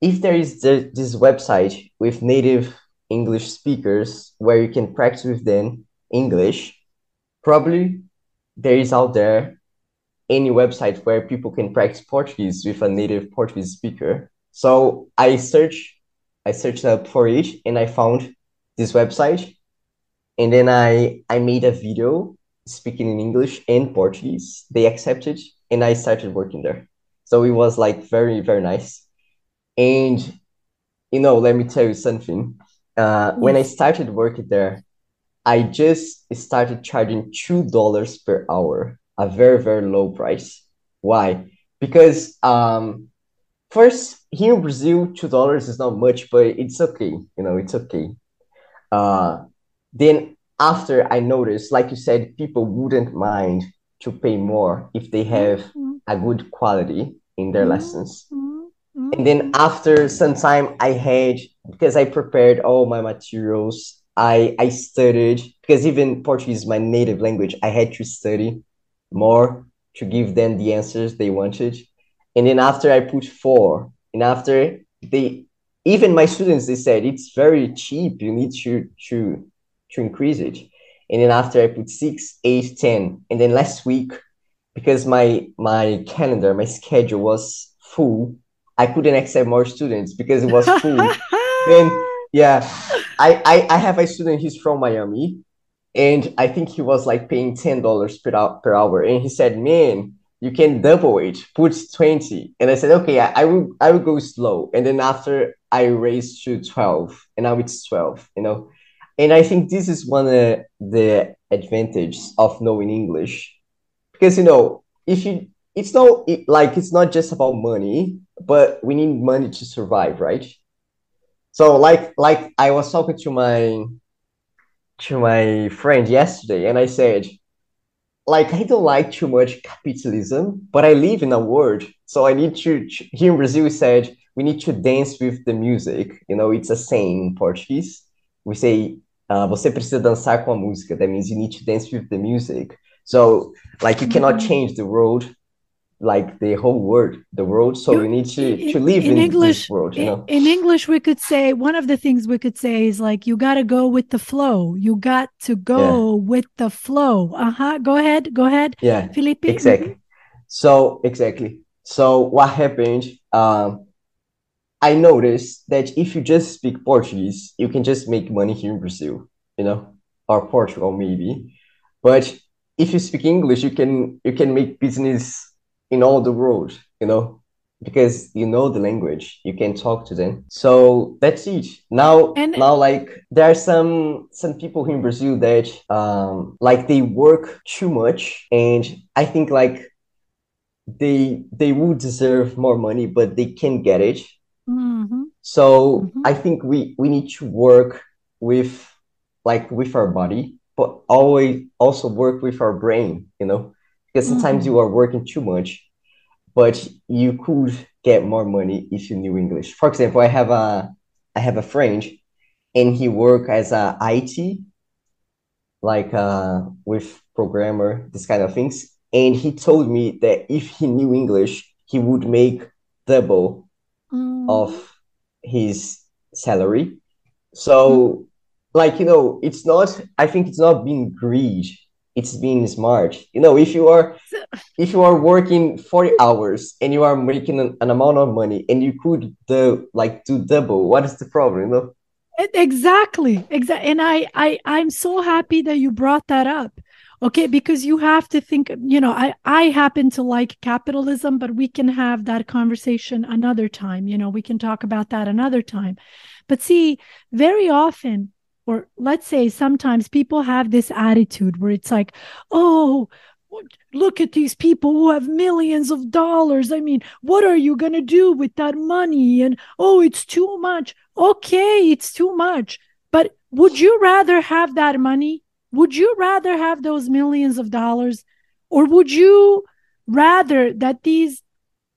if there is this website with native English speakers where you can practice with them English, probably there is out there any website where people can practice Portuguese with a native Portuguese speaker. So I searched, I searched up for it and I found this website and then I I made a video speaking in English and Portuguese. They accepted, and I started working there. So it was like very very nice. And you know, let me tell you something. Uh, when I started working there, I just started charging two dollars per hour. a very, very low price. Why? Because um, first here in Brazil, two dollars is not much, but it's okay. You know, it's okay. Uh, then after I noticed, like you said, people wouldn't mind to pay more if they have Mm-hmm. a good quality in their lessons. Mhm. And then after some time, I had because I prepared all my materials. I I studied because even Portuguese is my native language. I had to study more to give them the answers they wanted. And then after I put four, and after they even my students they said it's very cheap. You need to to to increase it. And then after I put six, eight, ten, and then last week because my my calendar, my schedule was full. I couldn't accept more students because it was full. then yeah, I, I I have a student. He's from Miami, and I think he was like paying ten dollars per hour per hour. And he said, "Man, you can double it. Put 20." And I said, "Okay, I, I will I will go slow." And then after I raised to twelve, and now it's twelve. You know, and I think this is one of the advantages of knowing English. Because you know if you it's not it, like it's not just about money but we need money to survive right? So like like i was talking to my to my friend yesterday and i said like i don't like too much capitalism but i live in a world so i need to here in brazil we said we need to dance with the music. You know it's a saying in portuguese. We say uh, você precisa dançar com a música. That means you need to dance with the music. So like you cannot change the world like the whole world the world. So you, you need to to live in, in english this world you know? in english we could say one of the things we could say is like you got to go with the flow. You got to go yeah. with the flow. Uh-huh. Go ahead go ahead yeah felipe. exactly. Mm-hmm. so exactly. So what happened um i noticed that if you just speak portuguese you can just make money here in brazil you know or portugal maybe but if you speak english you can you can make business in all the world, you know, because you know the language, you can talk to them. So that's it. Now, and now, like there are some some people here in Brazil that um like they work too much, and I think like they they would deserve more money, but they can't get it. Mm-hmm. So mm-hmm. I think we we need to work with like with our body, but always also work with our brain, you know because sometimes mm-hmm. you are working too much but you could get more money if you knew english for example i have a i have a friend and he work as a it like uh with programmer this kind of things and he told me that if he knew english he would make double. Of his salary. So like you know it's not i think it's not being greed. It's being smart. You know if you are if you are working 40 hours and you are making an, an amount of money and you could do like do double what is the problem you know? Exactly exactly and i i i'm so happy that you brought that up okay because you have to think you know i i happen to like capitalism but we can have that conversation another time you know we can talk about that another time but see very often or let's say sometimes people have this attitude where it's like, oh, look at these people who have millions of dollars. I mean, what are you going to do with that money? And oh, it's too much. Okay, it's too much. But would you rather have that money? Would you rather have those millions of dollars? Or would you rather that these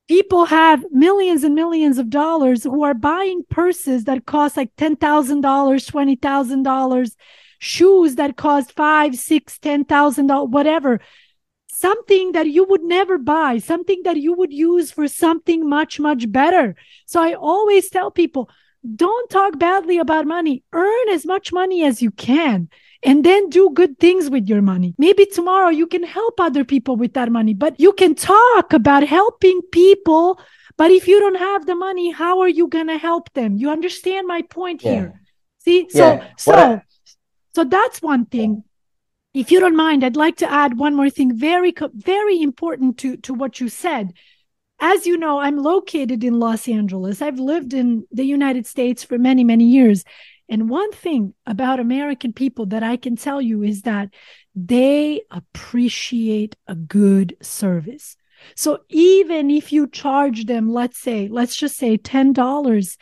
people have millions and millions of dollars who are buying purses that cost like $10,000, $20,000, shoes that cost five, six, ten thousand dollars, whatever. Something that you would never buy, something that you would use for something much, much better. So I always tell people, don't talk badly about money. Earn as much money as you can and then do good things with your money. Maybe tomorrow you can help other people with that money, but you can talk about helping people. But if you don't have the money, how are you going to help them? You understand my point Yeah. here? See, so, Yeah. so, What I- so that's one thing. If you don't mind, I'd like to add one more thing, very, very important to to what you said. As you know, I'm located in Los Angeles. I've lived in the United States for many, many years. And one thing about American people that I can tell you is that they appreciate a good service. So even if you charge them, let's say, let's just say $10,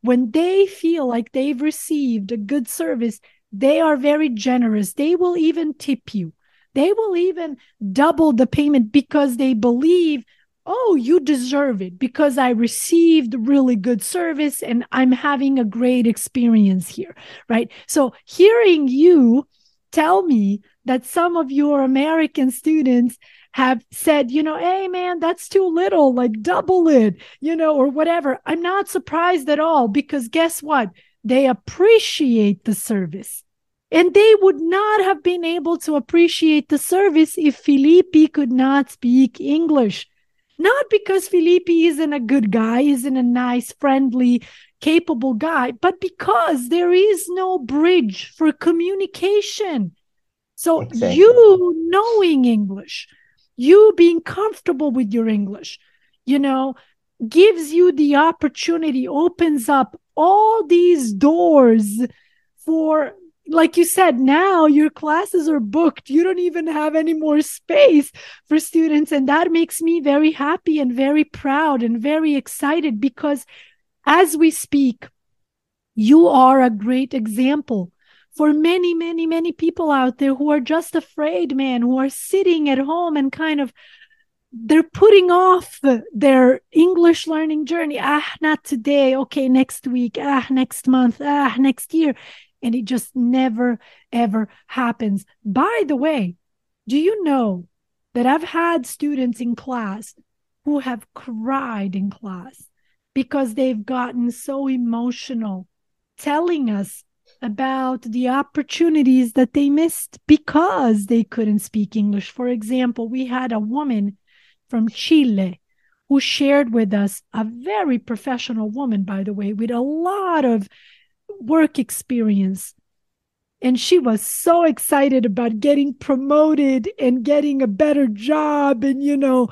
when they feel like they've received a good service, they are very generous. They will even tip you. They will even double the payment because they believe, oh, you deserve it because I received really good service and I'm having a great experience here. Right. So hearing you tell me that some of your American students have said, you know, hey, man, that's too little, like double it, you know, or whatever. I'm not surprised at all because guess what? They appreciate the service. And they would not have been able to appreciate the service if Felipe could not speak English. Not because Felipe isn't a good guy, isn't a nice, friendly, capable guy, but because there is no bridge for communication. So exactly. you knowing English, you being comfortable with your English, you know, gives you the opportunity, opens up all these doors for like you said, now your classes are booked. You don't even have any more space for students. And that makes me very happy and very proud and very excited because as we speak, you are a great example for many, many, many people out there who are just afraid, man, who are sitting at home and kind of they're putting off their English learning journey. Ah, not today. Okay, next week. Ah, next month. Ah, next year. And it just never, ever happens. By the way, do you know that I've had students in class who have cried in class because they've gotten so emotional telling us about the opportunities that they missed because they couldn't speak English. For example, we had a woman from Chile who shared with us, a very professional woman, by the way, with a lot of work experience. And she was so excited about getting promoted and getting a better job. And, you know,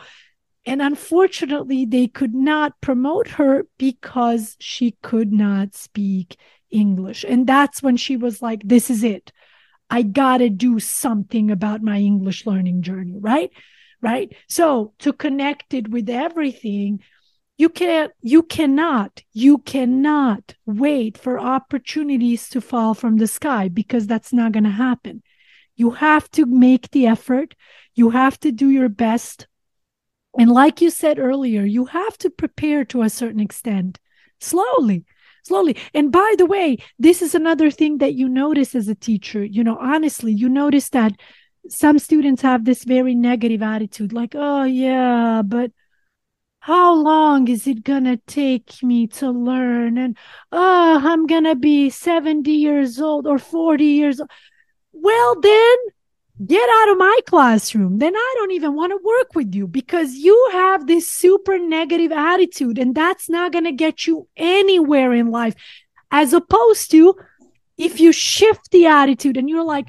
and unfortunately, they could not promote her because she could not speak English. And that's when she was like, this is it. I got to do something about my English learning journey, right? Right. So to connect it with everything, you can't, you cannot, you cannot wait for opportunities to fall from the sky because that's not going to happen. You have to make the effort. You have to do your best. And like you said earlier, you have to prepare to a certain extent slowly slowly. And by the way, this is another thing that you notice as a teacher. You know, honestly, you notice that some students have this very negative attitude like, oh, yeah, but how long is it going to take me to learn? And, oh, I'm going to be 70 years old or 40 years old. Well, then get out of my classroom. Then I don't even want to work with you because you have this super negative attitude, and that's not going to get you anywhere in life. As opposed to if you shift the attitude and you're like,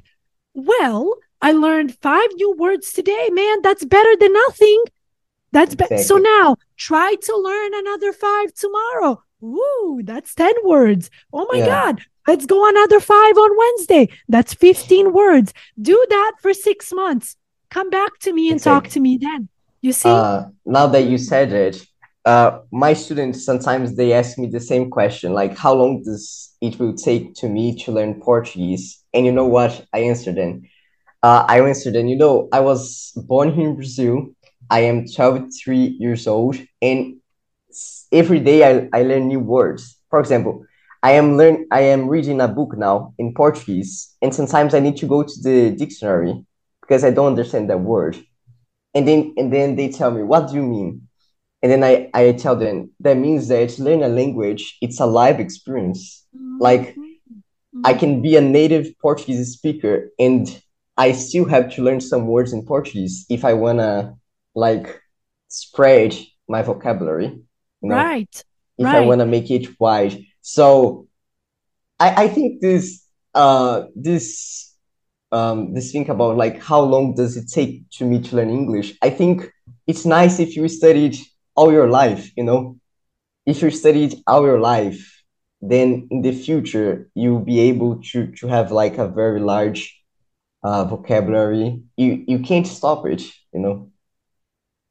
well, I learned five new words today, man, that's better than nothing. That's exactly. so now try to learn another five tomorrow. Ooh, that's 10 words. Oh my yeah. God. Let's go another five on Wednesday. That's 15 words. Do that for six months. Come back to me and exactly. talk to me then. You see? Uh, now that you said it, uh, my students sometimes they ask me the same question, like how long does it will take to me to learn Portuguese? And you know what? I answered them. Uh, I answered them, you know, I was born here in Brazil. I am 23 years old, and every day I, I learn new words. For example, I am learn I am reading a book now in Portuguese, and sometimes I need to go to the dictionary because I don't understand that word. And then and then they tell me, what do you mean? And then I, I tell them that means that to learn a language, it's a live experience. Mm-hmm. Like I can be a native Portuguese speaker and I still have to learn some words in Portuguese if I wanna like spread my vocabulary. You know? Right. If right. I wanna make it wide so I, I think this uh this um this thing about like how long does it take to me to learn English? I think it's nice if you studied all your life, you know. If you studied all your life, then in the future you'll be able to to have like a very large uh, vocabulary, you you can't stop it, you know.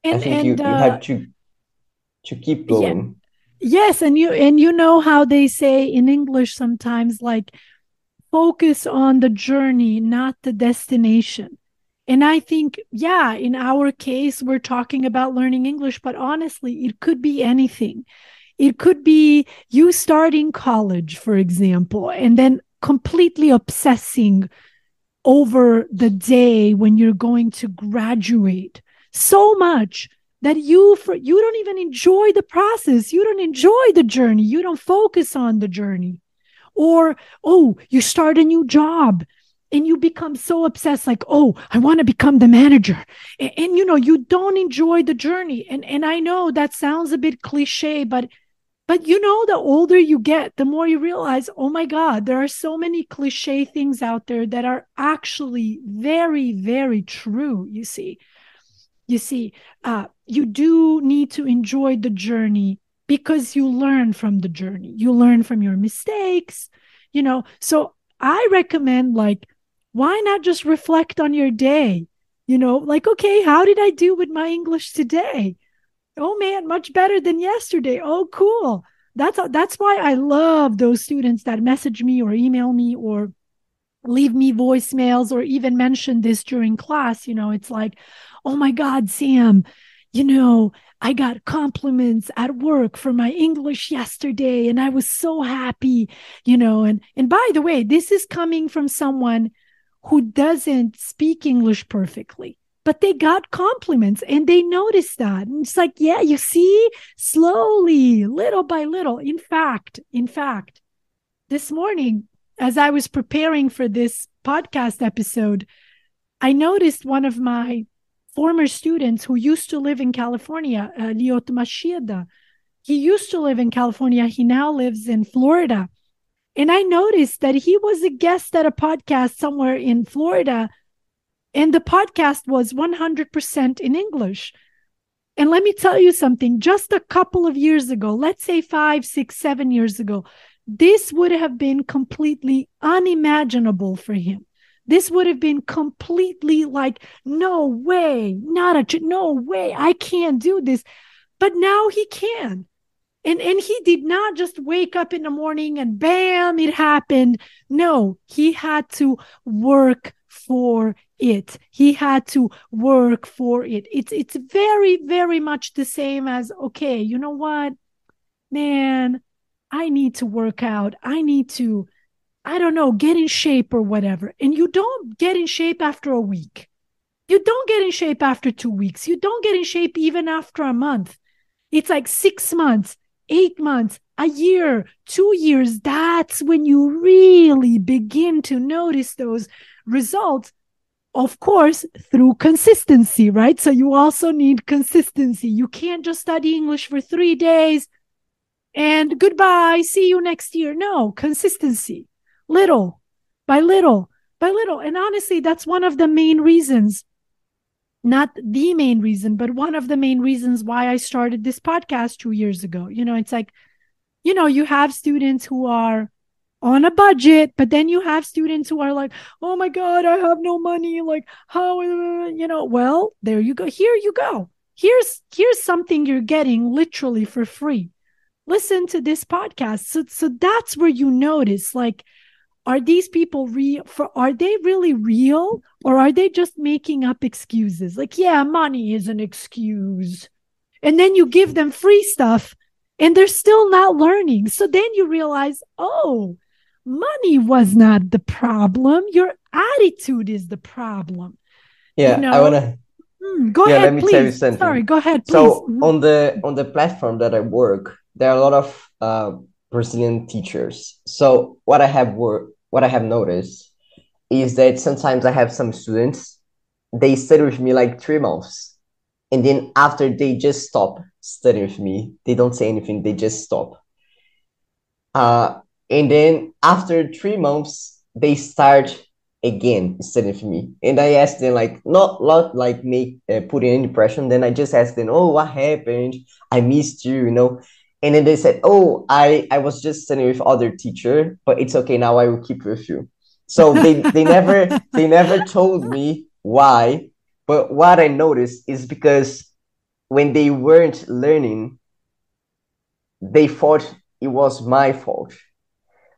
And I think and you you uh, have to to keep yeah, going. yes, and you and you know how they say in English sometimes like focus on the journey, not the destination. And I think, yeah, in our case, we're talking about learning English, but honestly, it could be anything. It could be you starting college, for example, and then completely obsessing over the day when you're going to graduate so much that you for you don't even enjoy the process. You don't enjoy the journey. You don't focus on the journey. Or oh you start a new job and you become so obsessed like oh i want to become the manager. And, and, you know you don't enjoy the journey. And and i know that sounds a bit cliche but but you know the older you get the more you realize oh my god there are so many cliche things out there that are actually very very true you see you see uh, you do need to enjoy the journey because you learn from the journey. You learn from your mistakes you know? So i recommend like why not just reflect on your day? You know like okay how did i do with my english today? Oh man much better than yesterday. Oh cool. That's that's why i love those students that message me or email me or leave me voicemails or even mention this during class you know it's like oh my god sam you know I got compliments at work for my English yesterday and I was so happy, you know, and and by the way, this is coming from someone who doesn't speak English perfectly. But they got compliments and they noticed that. And it's like, yeah, you see, slowly, little by little. In fact, in fact, this morning, as I was preparing for this podcast episode, I noticed one of my former students who used to live in California, uh, Liot Mashida. He used to live in California. He now lives in Florida. And I noticed that he was a guest at a podcast somewhere in Florida. And the podcast was 100% in English. And let me tell you something just a couple of years ago, let's say five, six, seven years ago, this would have been completely unimaginable for him. This would have been completely like, no way, not a, no way, I can't do this. But now he can. And, and he did not just wake up in the morning and bam, it happened. No, he had to work for it. He had to work for it. It's it's very, very much the same as okay, you know what? Man, I need to work out. I need to I don't know, get in shape or whatever. And you don't get in shape after a week. You don't get in shape after two weeks. You don't get in shape even after a month. It's like six months, eight months, a year, two years. That's when you really begin to notice those results. Of course, through consistency, right? So you also need consistency. You can't just study English for three days and goodbye, see you next year. No, consistency little by little by little. And honestly, that's one of the main reasons, not the main reason, but one of the main reasons why I started this podcast two years ago. You know, it's like, you know, you have students who are on a budget, but then you have students who are like, oh my God, I have no money. Like, how, you know, well, there you go. Here you go. Here's here's something you're getting literally for free. Listen to this podcast. So so that's where you notice like are these people real for are they really real or are they just making up excuses? Like yeah money is an excuse. And then you give them free stuff and they're still not learning. So then you realize oh money was not the problem. Your attitude is the problem. Yeah you know? i want to hmm, go yeah, ahead please. Sorry go ahead please. so on the on the platform that i work there are a lot of uh, Brazilian teachers. So what I have work, what I have noticed is that sometimes I have some students, they study with me like three months. And then after they just stop studying with me, they don't say anything, they just stop. Uh, and then after three months, they start again studying with me. And I ask them like not not like make uh, putting any pressure. Then I just ask them, oh, what happened? I missed you, you know and then they said oh i i was just studying with other teacher but it's okay now i will keep with you So they they never they never told me why, but what I noticed is because when they weren't learning, they thought it was my fault.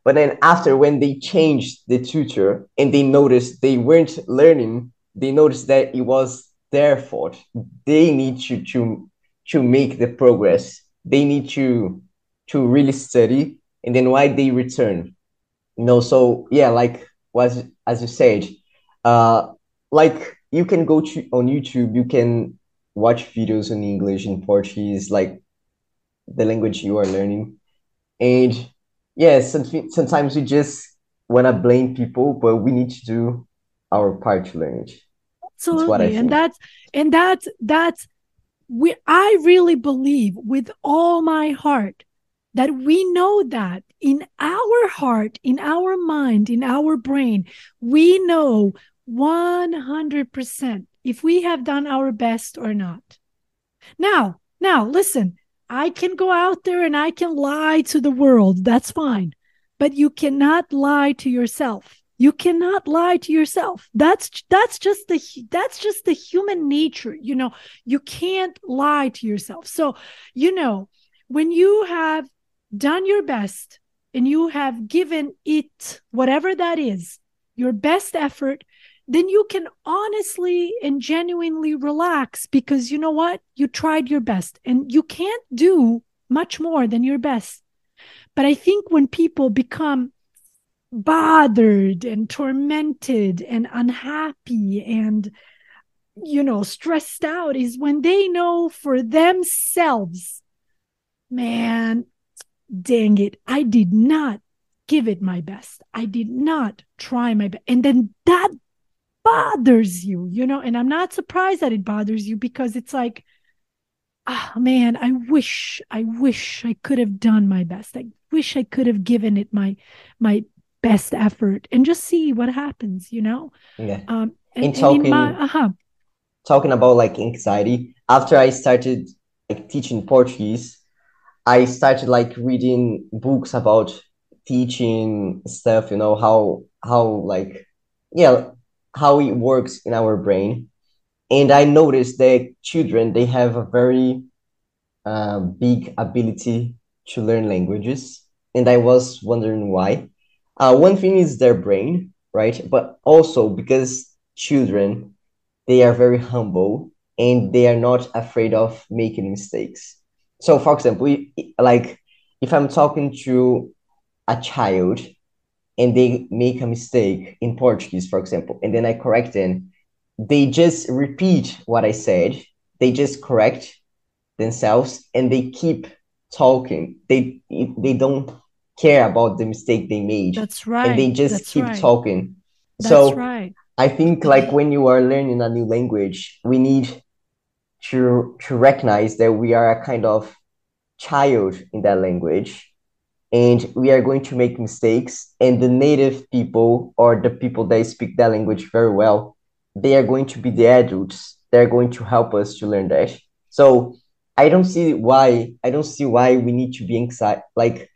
But then after when they changed the tutor and they noticed they weren't learning, they noticed that it was their fault. They need to to to make the progress. They need to to really study and then why they return. You know, so yeah, like was as you said, uh like you can go to on YouTube, you can watch videos in English and Portuguese, like the language you are learning. And yeah, sometimes we just want to blame people, but we need to do our part to learn it. Absolutely, and that's and that's that's we. I really believe with all my heart that we know that in our heart, in our mind, in our brain, we know 100% if we have done our best or not. Now, now listen, I can go out there and I can lie to the world. That's fine. But you cannot lie to yourself. You cannot lie to yourself. That's that's just the that's just the human nature. You know, you can't lie to yourself. So, you know, when you have done your best and you have given it whatever that is, your best effort, then you can honestly and genuinely relax because you know what? You tried your best and you can't do much more than your best. But I think when people become bothered and tormented and unhappy and, you know, stressed out is when they know for themselves, man, dang it, I did not give it my best. I did not try my best. And then that bothers you, you know, and I'm not surprised that it bothers you because it's like, ah, oh, man, I wish, I wish I could have done my best. I wish I could have given it my, my best effort and just see what happens, you know? Yeah. Um, and, in talking, my, uh-huh. talking about like anxiety, after I started like teaching Portuguese, I started like reading books about teaching stuff, you know, how, how like, yeah, how it works in our brain and i noticed that children they have a very uh, big ability to learn languages and i was wondering why uh, one thing is their brain right but also because children they are very humble and they are not afraid of making mistakes so for example like if i'm talking to a child and they make a mistake in Portuguese, for example, and then I correct them, they just repeat what I said. They just correct themselves and they keep talking. They they don't care about the mistake they made. That's right. And they just That's keep right. talking. That's so right. I think like when you are learning a new language, we need to to recognize that we are a kind of child in that language and we are going to make mistakes and the native people or the people that speak that language very well they are going to be the adults they're going to help us to learn that so i don't see why i don't see why we need to be anxiety like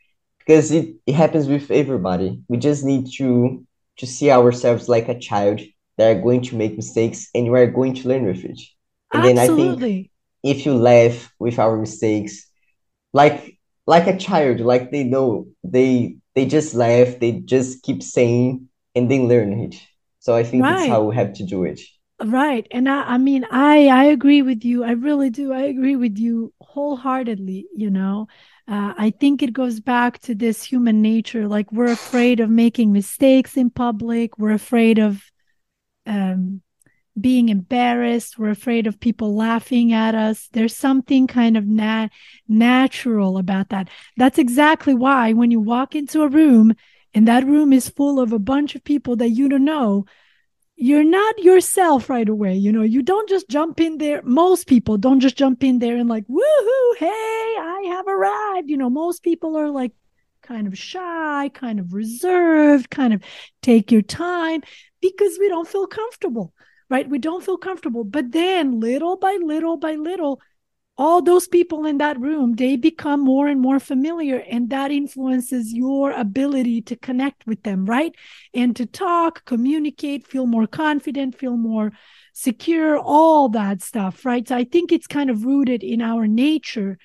because it, it happens with everybody. We just need to to see ourselves like a child that are going to make mistakes and we are going to learn with it. And Absolutely. then i think if you laugh with our mistakes like like a child like they know they they just laugh they just keep saying and then learn it. So i think right. that's how we have to do it. Right. And I, I mean i i agree with you. I really do. I agree with you wholeheartedly you know uh, i think it goes back to this human nature. Like we're afraid of making mistakes in public. We're afraid of um being embarrassed. We're afraid of people laughing at us. There's something kind of nat- natural about that. That's exactly why when you walk into a room and that room is full of a bunch of people that you don't know you're not yourself right away you know you don't just jump in there most people don't just jump in there and like woohoo hey i have arrived you know most people are like kind of shy kind of reserved kind of take your time because we don't feel comfortable right? We don't feel comfortable. But then little by little by little, all those people in that room they become more and more familiar and that influences your ability to connect with them right and to talk communicate feel more confident feel more secure all that stuff right so i think it's kind of rooted in our nature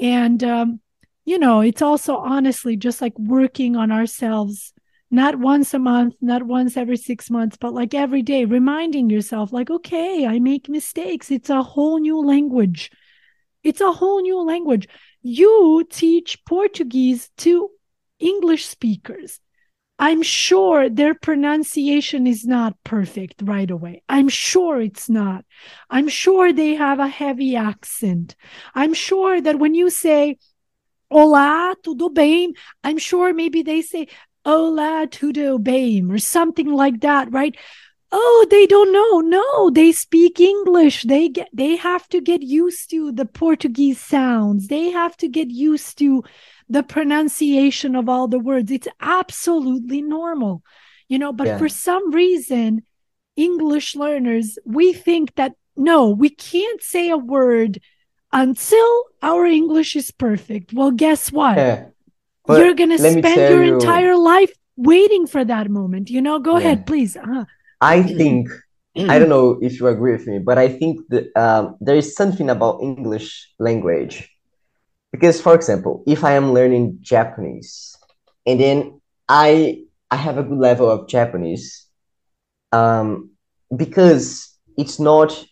and um, you know it's also honestly just like working on ourselves not once a month, not once every six months, but like every day, reminding yourself, like, okay, I make mistakes. It's a whole new language. It's a whole new language. You teach Portuguese to English speakers. I'm sure their pronunciation is not perfect right away. I'm sure it's not. I'm sure they have a heavy accent. I'm sure that when you say, Olá, tudo bem? I'm sure maybe they say, Olá, tudo bem, or something like that, right? Oh they don't know no they speak english they get they have to get used to the portuguese sounds they have to get used to the pronunciation of all the words it's absolutely normal you know but yeah. for some reason english learners we think that no we can't say a word until our english is perfect well guess what yeah. you're going to spend your you... entire life waiting for that moment you know go yeah. ahead please uh-huh. I think I don't know if you agree with me, but I think that um, there is something about English language. Because, for example, if I am learning Japanese and then I I have a good level of Japanese, um, because it's not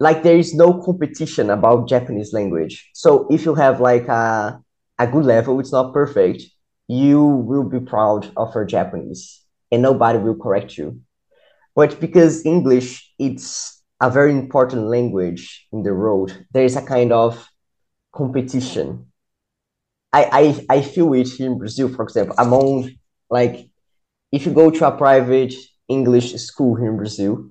like there is no competition about Japanese language. So if you have like a a good level, it's not perfect, you will be proud of your Japanese, and nobody will correct you but because English it's a very important language in the world, there is a kind of competition. I, I I feel it in Brazil, for example, among like if you go to a private English school here in Brazil,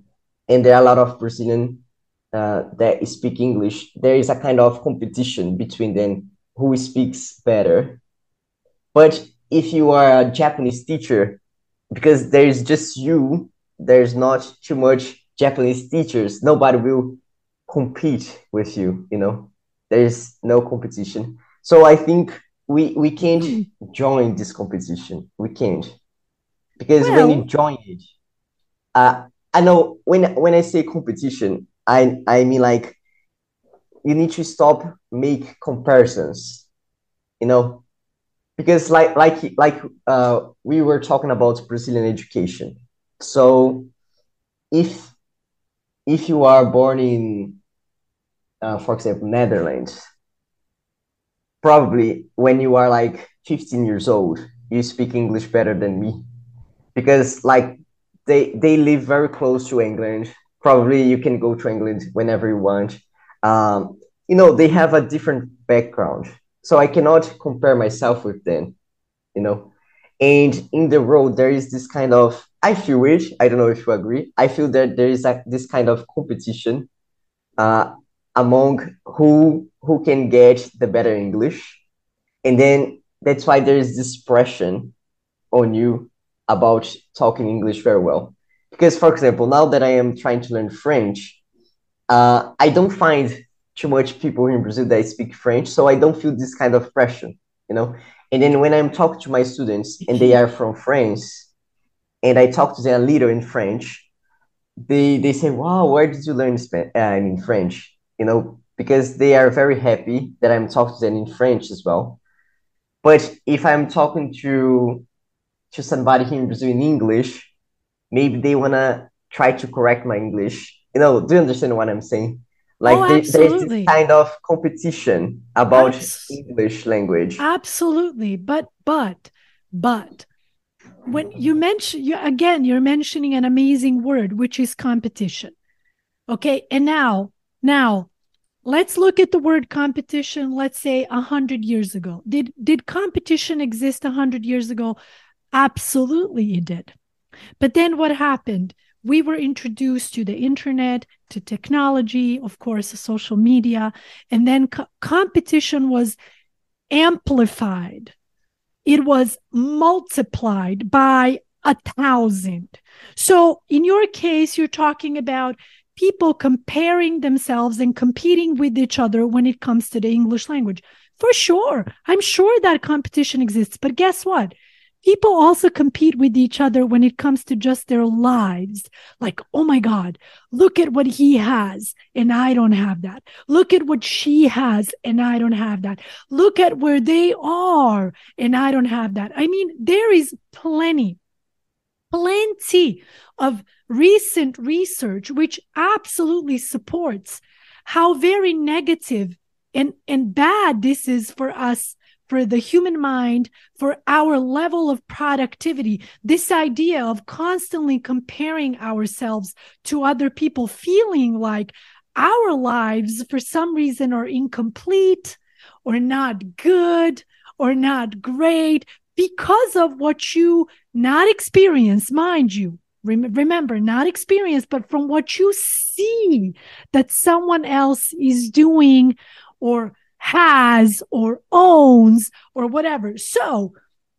and there are a lot of Brazilian uh, that speak English, there is a kind of competition between them who speaks better. But if you are a Japanese teacher, because there is just you there's not too much Japanese teachers, nobody will compete with you, you know. There's no competition. So I think we we can't hmm. join this competition. We can't. Because well, when you join it, uh, I know when when I say competition, I I mean like you need to stop make comparisons you know because like like like uh we were talking about brazilian education so if if you are born in uh, for example netherlands probably when you are like 15 years old you speak english better than me. Because like they they live very close to england. Probably you can go to england whenever you want. Um, you know they have a different background. So i cannot compare myself with them you know and in the road there is this kind of I feel it. I don't know if you agree. I feel that there is a, this kind of competition uh, among who who can get the better English, and then that's why there is this pressure on you about talking English very well. Because, for example, now that I am trying to learn French, uh, I don't find too much people in Brazil that speak French, so I don't feel this kind of pressure, you know. And then when I'm talking to my students and they are from France and I talk to them a little in French, they they say, "Wow, where did you learn Spanish? Uh, in French?" You know, because they are very happy that I'm talking to them in French as well. But if I'm talking to to somebody here in Brazil in English, maybe they wanna try to correct my English. You know, do you understand what I'm saying? Like oh, there's this kind of competition about Abs- English language. Absolutely, but but but when you mention you again you're mentioning an amazing word which is competition. Okay and now now let's look at the word competition let's say a hundred years ago. Did did competition exist a hundred years ago? Absolutely it did. But then what happened we were introduced to the internet to technology of course social media and then co- competition was amplified it was multiplied by a thousand. So in your case, you're talking about people comparing themselves and competing with each other when it comes to the English language. For sure. I'm sure that competition exists. But guess what? People also compete with each other when it comes to just their lives. Like, oh my God, look at what he has, and I don't have that. Look at what she has, and I don't have that. Look at where they are, and I don't have that. I mean, there is plenty, plenty of recent research which absolutely supports how very negative and, and bad this is for us for the human mind, for our level of productivity, this idea of constantly comparing ourselves to other people, feeling like our lives for some reason are incomplete or not good or not great because of what you not experience, mind you. Remember, not experience, but from what you see that someone else is doing or has or owns or whatever. So,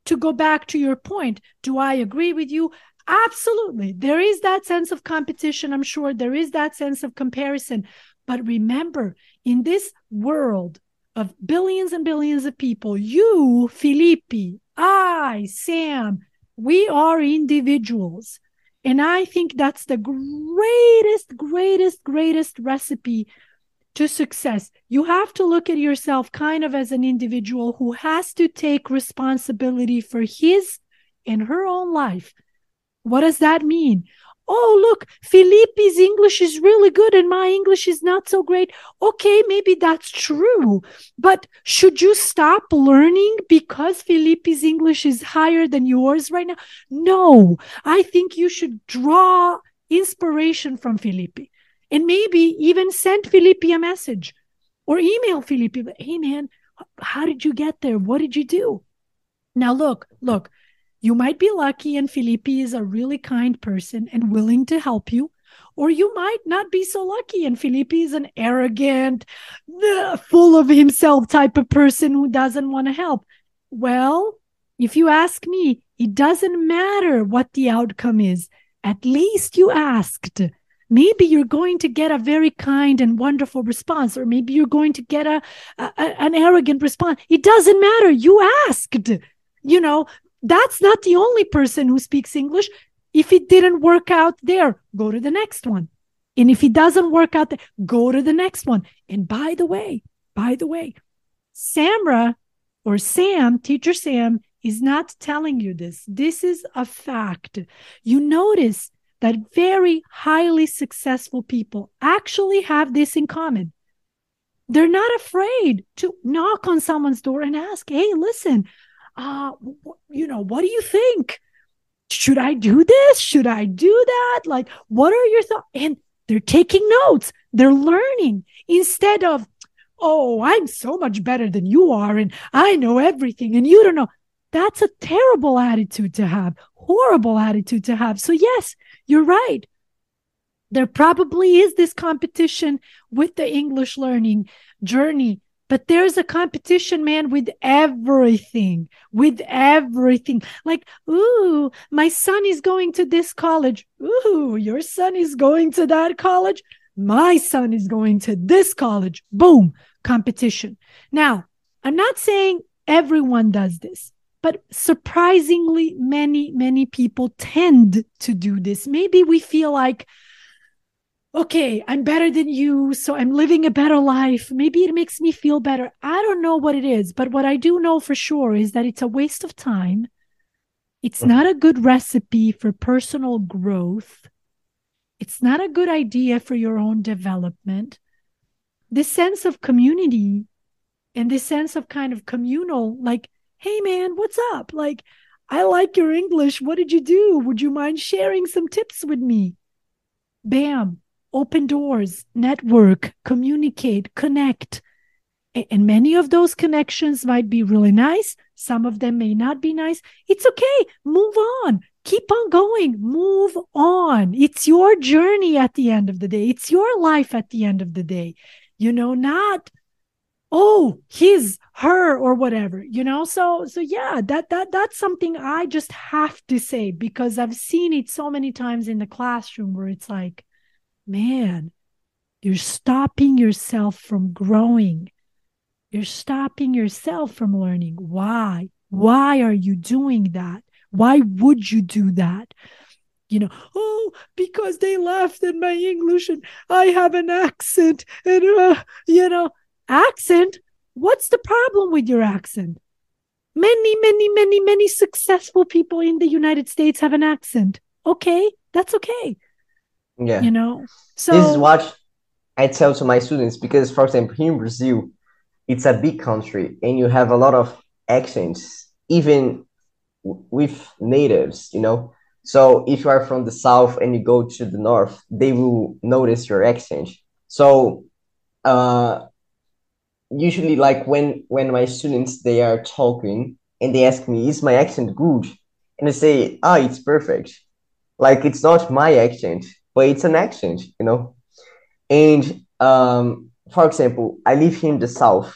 to go back to your point, do I agree with you? Absolutely. There is that sense of competition. I'm sure there is that sense of comparison. But remember, in this world of billions and billions of people, you, Felipe, I, Sam, we are individuals. And I think that's the greatest, greatest, greatest recipe to success, you have to look at yourself kind of as an individual who has to take responsibility for his and her own life. What does that mean? Oh, look, Felipe's English is really good and my English is not so great. Okay, maybe that's true. But should you stop learning because Felipe's English is higher than yours right now? No, I think you should draw inspiration from Felipe and maybe even send Felipe a message or email Felipe. Hey, man, how did you get there? What did you do? Now, look, look, you might be lucky and Felipe is a really kind person and willing to help you. Or you might not be so lucky and Felipe is an arrogant, full of himself type of person who doesn't want to help. Well, if you ask me, it doesn't matter what the outcome is. At least you asked maybe you're going to get a very kind and wonderful response or maybe you're going to get a, a, an arrogant response. It doesn't matter. You asked. You know that's not the only person who speaks english. If it didn't work out there go to the next one. And if it doesn't work out there go to the next one. And by the way by the way samra or sam teacher sam is not telling you this. This is a fact. You notice that very highly successful people actually have this in common. They're not afraid to knock on someone's door and ask, "Hey, listen, uh, you know, what do you think? Should I do this? Should I do that? Like, what are your thoughts?" And they're taking notes. They're learning instead of, "Oh, I'm so much better than you are, and I know everything, and you don't know." That's a terrible attitude to have, horrible attitude to have. So, yes, you're right. There probably is this competition with the English learning journey, but there's a competition, man, with everything, with everything. Like, ooh, my son is going to this college. Ooh, your son is going to that college. My son is going to this college. Boom, competition. Now, I'm not saying everyone does this. But surprisingly, many, many people tend to do this. Maybe we feel like, okay, I'm better than you, so I'm living a better life. Maybe it makes me feel better. I don't know what it is, but what I do know for sure is that it's a waste of time. It's not a good recipe for personal growth. It's not a good idea for your own development. This sense of community and this sense of kind of communal, like hey man, what's up? Like, I like your English. What did you do? Would you mind sharing some tips with me? Bam, open doors, network, communicate, connect. And many of those connections might be really nice. Some of them may not be nice. It's okay. Move on. Keep on going. Move on. It's your journey at the end of the day. It's your life at the end of the day. You know, not oh his her or whatever you know so so yeah that that that's something i just have to say because i've seen it so many times in the classroom where it's like man, you're stopping yourself from growing. You're stopping yourself from learning. Why? Why are you doing that? Why would you do that? You know, oh, because they laughed at my English and I have an accent. And, uh, you know, accent? What's the problem with your accent? Many, many, many, many successful people in the United States have an accent. Okay, that's okay. Yeah. You know, so this is what I tell to my students because, for example, here in Brazil, it's a big country and you have a lot of accents, even with natives, you know. So if you are from the south and you go to the north, they will notice your accent. So uh usually like when when my students they are talking and they ask me, is my accent good? And I say, ah, it's perfect. Like it's not my accent, but it's an accent, you know. And um, for example, I live here in the south,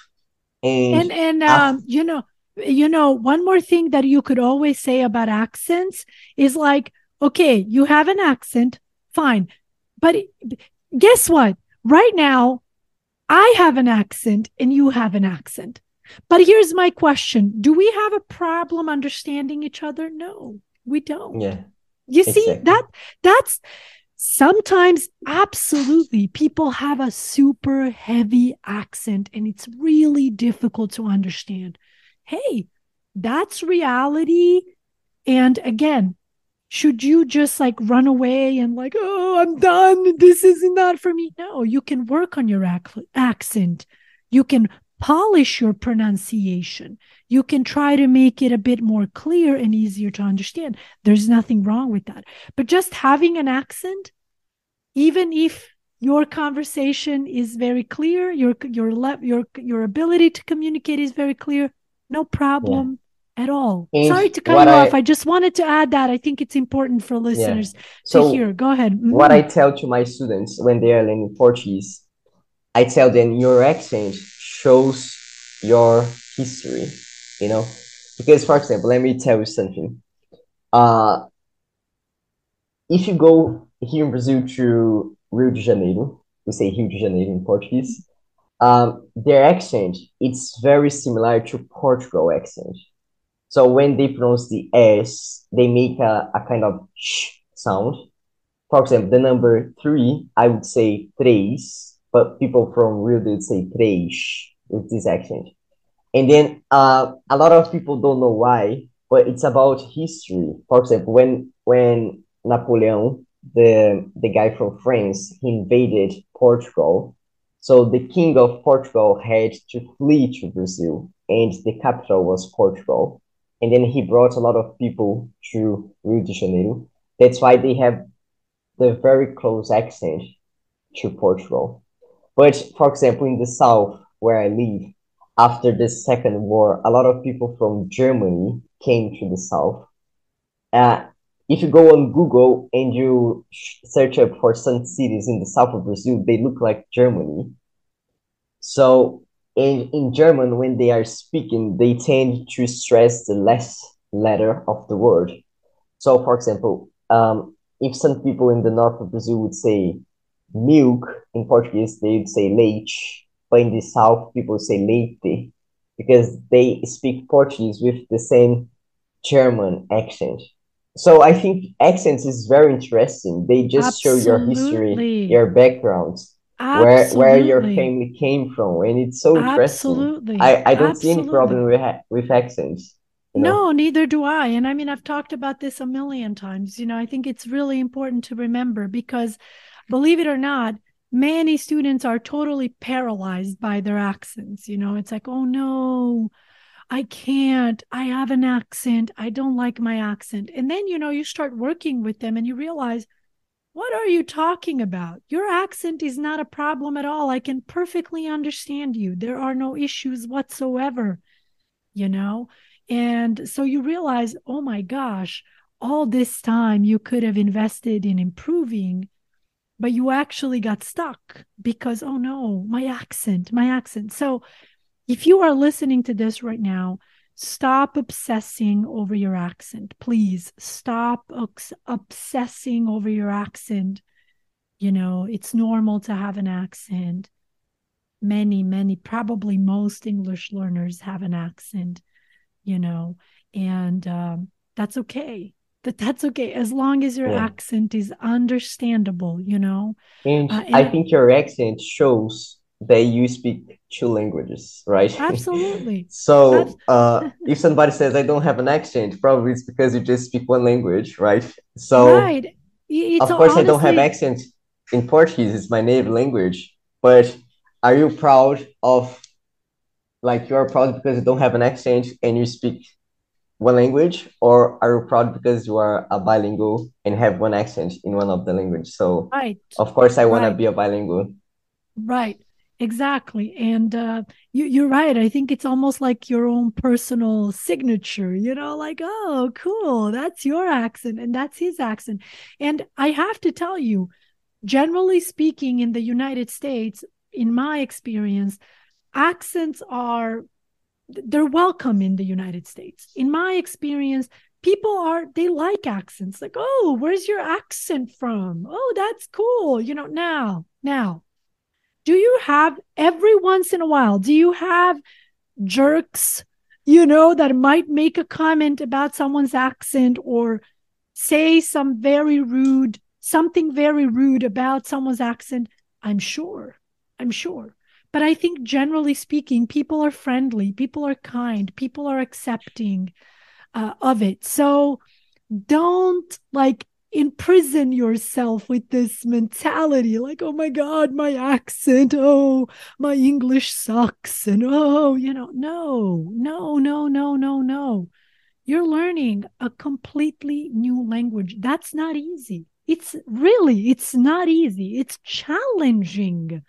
and and and um you know you know one more thing that you could always say about accents is like okay you have an accent fine but guess what right now i have an accent and you have an accent but here's my question do we have a problem understanding each other no we don't yeah, you see exactly. that that's sometimes absolutely people have a super heavy accent and it's really difficult to understand. Hey, that's reality. And again, should you just like run away and like, oh, I'm done. This is not for me. No, you can work on your ac- accent. You can polish your pronunciation. You can try to make it a bit more clear and easier to understand. There's nothing wrong with that. But just having an accent, even if your conversation is very clear, your your le- your your ability to communicate is very clear, no problem at all. Sorry to cut you I- off. I just wanted to add that. I think it's important for listeners to So hear. Go ahead. what Mhm. I tell to my students when they are learning Portuguese, I tell them your accent shows your history, you know? Because, for example, let me tell you something. Uh, if you go here in Brazil to Rio de Janeiro, we say Rio de Janeiro in Portuguese, um, their accent, it's very similar to Portugal accent. So when they pronounce the S, they make a, a kind of sh sound. For example, the number three, I would say três, but people from Rio, would say três with this accent. And then uh, a lot of people don't know why, but it's about history. For example, when when Napoleon, the the guy from France, he invaded Portugal, so the king of Portugal had to flee to Brazil, and the capital was Portugal. And then he brought a lot of people to Rio de Janeiro. That's why they have the very close accent to Portugal. But for example, in the south where I live, after the Second War, a lot of people from Germany came to the south. Uh, if you go on Google and you search up for some cities in the south of Brazil, they look like Germany. So in, in German, when they are speaking, they tend to stress the last letter of the word. So, for example, um, if some people in the north of Brazil would say milk in Portuguese, they would say leite, but in the south, people say leite because they speak Portuguese with the same German accent. So I think accents is very interesting. They just show your history, your background, where where your family came from, and it's so interesting. Absolutely. I, I don't see any problem with with accents. You know? No, neither do I. And I mean, I've talked about this a million times. You know, I think it's really important to remember because believe it or not, many students are totally paralyzed by their accents. You know, it's like, oh no, I can't. I have an accent. I don't like my accent. And then, you know, you start working with them and you realize, what are you talking about? Your accent is not a problem at all. I can perfectly understand you. There are no issues whatsoever, you know? And so you realize, oh my gosh, all this time you could have invested in improving, but you actually got stuck because, oh no, my accent, my accent. So if you are listening to this right now, stop obsessing over your accent. Please stop obs- obsessing over your accent. You know, it's normal to have an accent. Many, many, probably most English learners have an accent, you know, and um, that's okay. That that's okay as long as your yeah. accent is understandable, you know. And, uh, and I think your accent shows that you speak two languages, right? Absolutely. so uh, if somebody says I don't have an accent, probably it's because you just speak one language, right? So right. It's of course honestly... I don't have accent in Portuguese, it's my native language. But are you proud of like you're proud because you don't have an accent and you speak one language, or are you proud because you are a bilingual and have one accent in one of the language? So right. of course I want right. to be a bilingual. Right. Exactly. And uh, you, you're right. I think it's almost like your own personal signature, you know, like, oh, cool. That's your accent and that's his accent. And I have to tell you, generally speaking, in the United States, in my experience, accents are they're welcome in the United States. In my experience, people are they like accents. Like, oh, where's your accent from? Oh, that's cool. You know, now, now do you have every once in a while do you have jerks you know that might make a comment about someone's accent or say some very rude something very rude about someone's accent? I'm sure. I'm sure. But i think generally speaking people are friendly people are kind people are accepting uh, of it. So don't like imprison yourself with this mentality like oh my god my accent oh my english sucks and oh you know no no no no no no. You're learning a completely new language. That's not easy. It's really it's not easy. It's challenging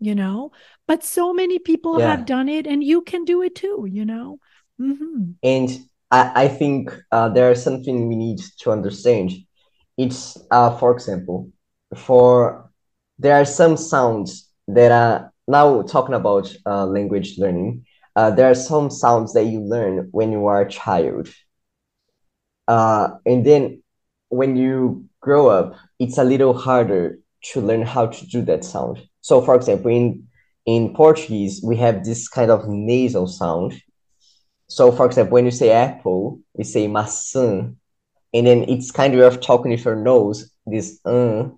you know? But so many people yeah. have done it and you can do it too you know? Mm-hmm. and I, I think uh, there's something we need to understand it's uh, for example for there are some sounds that are now talking about uh, language learning uh, there are some sounds that you learn when you are a child. Uh, and then when you grow up it's a little harder to learn how to do that sound. So for example in in portuguese we have this kind of nasal sound. So for example when you say apple we say maçã and then it's kind of talking with your nose this uh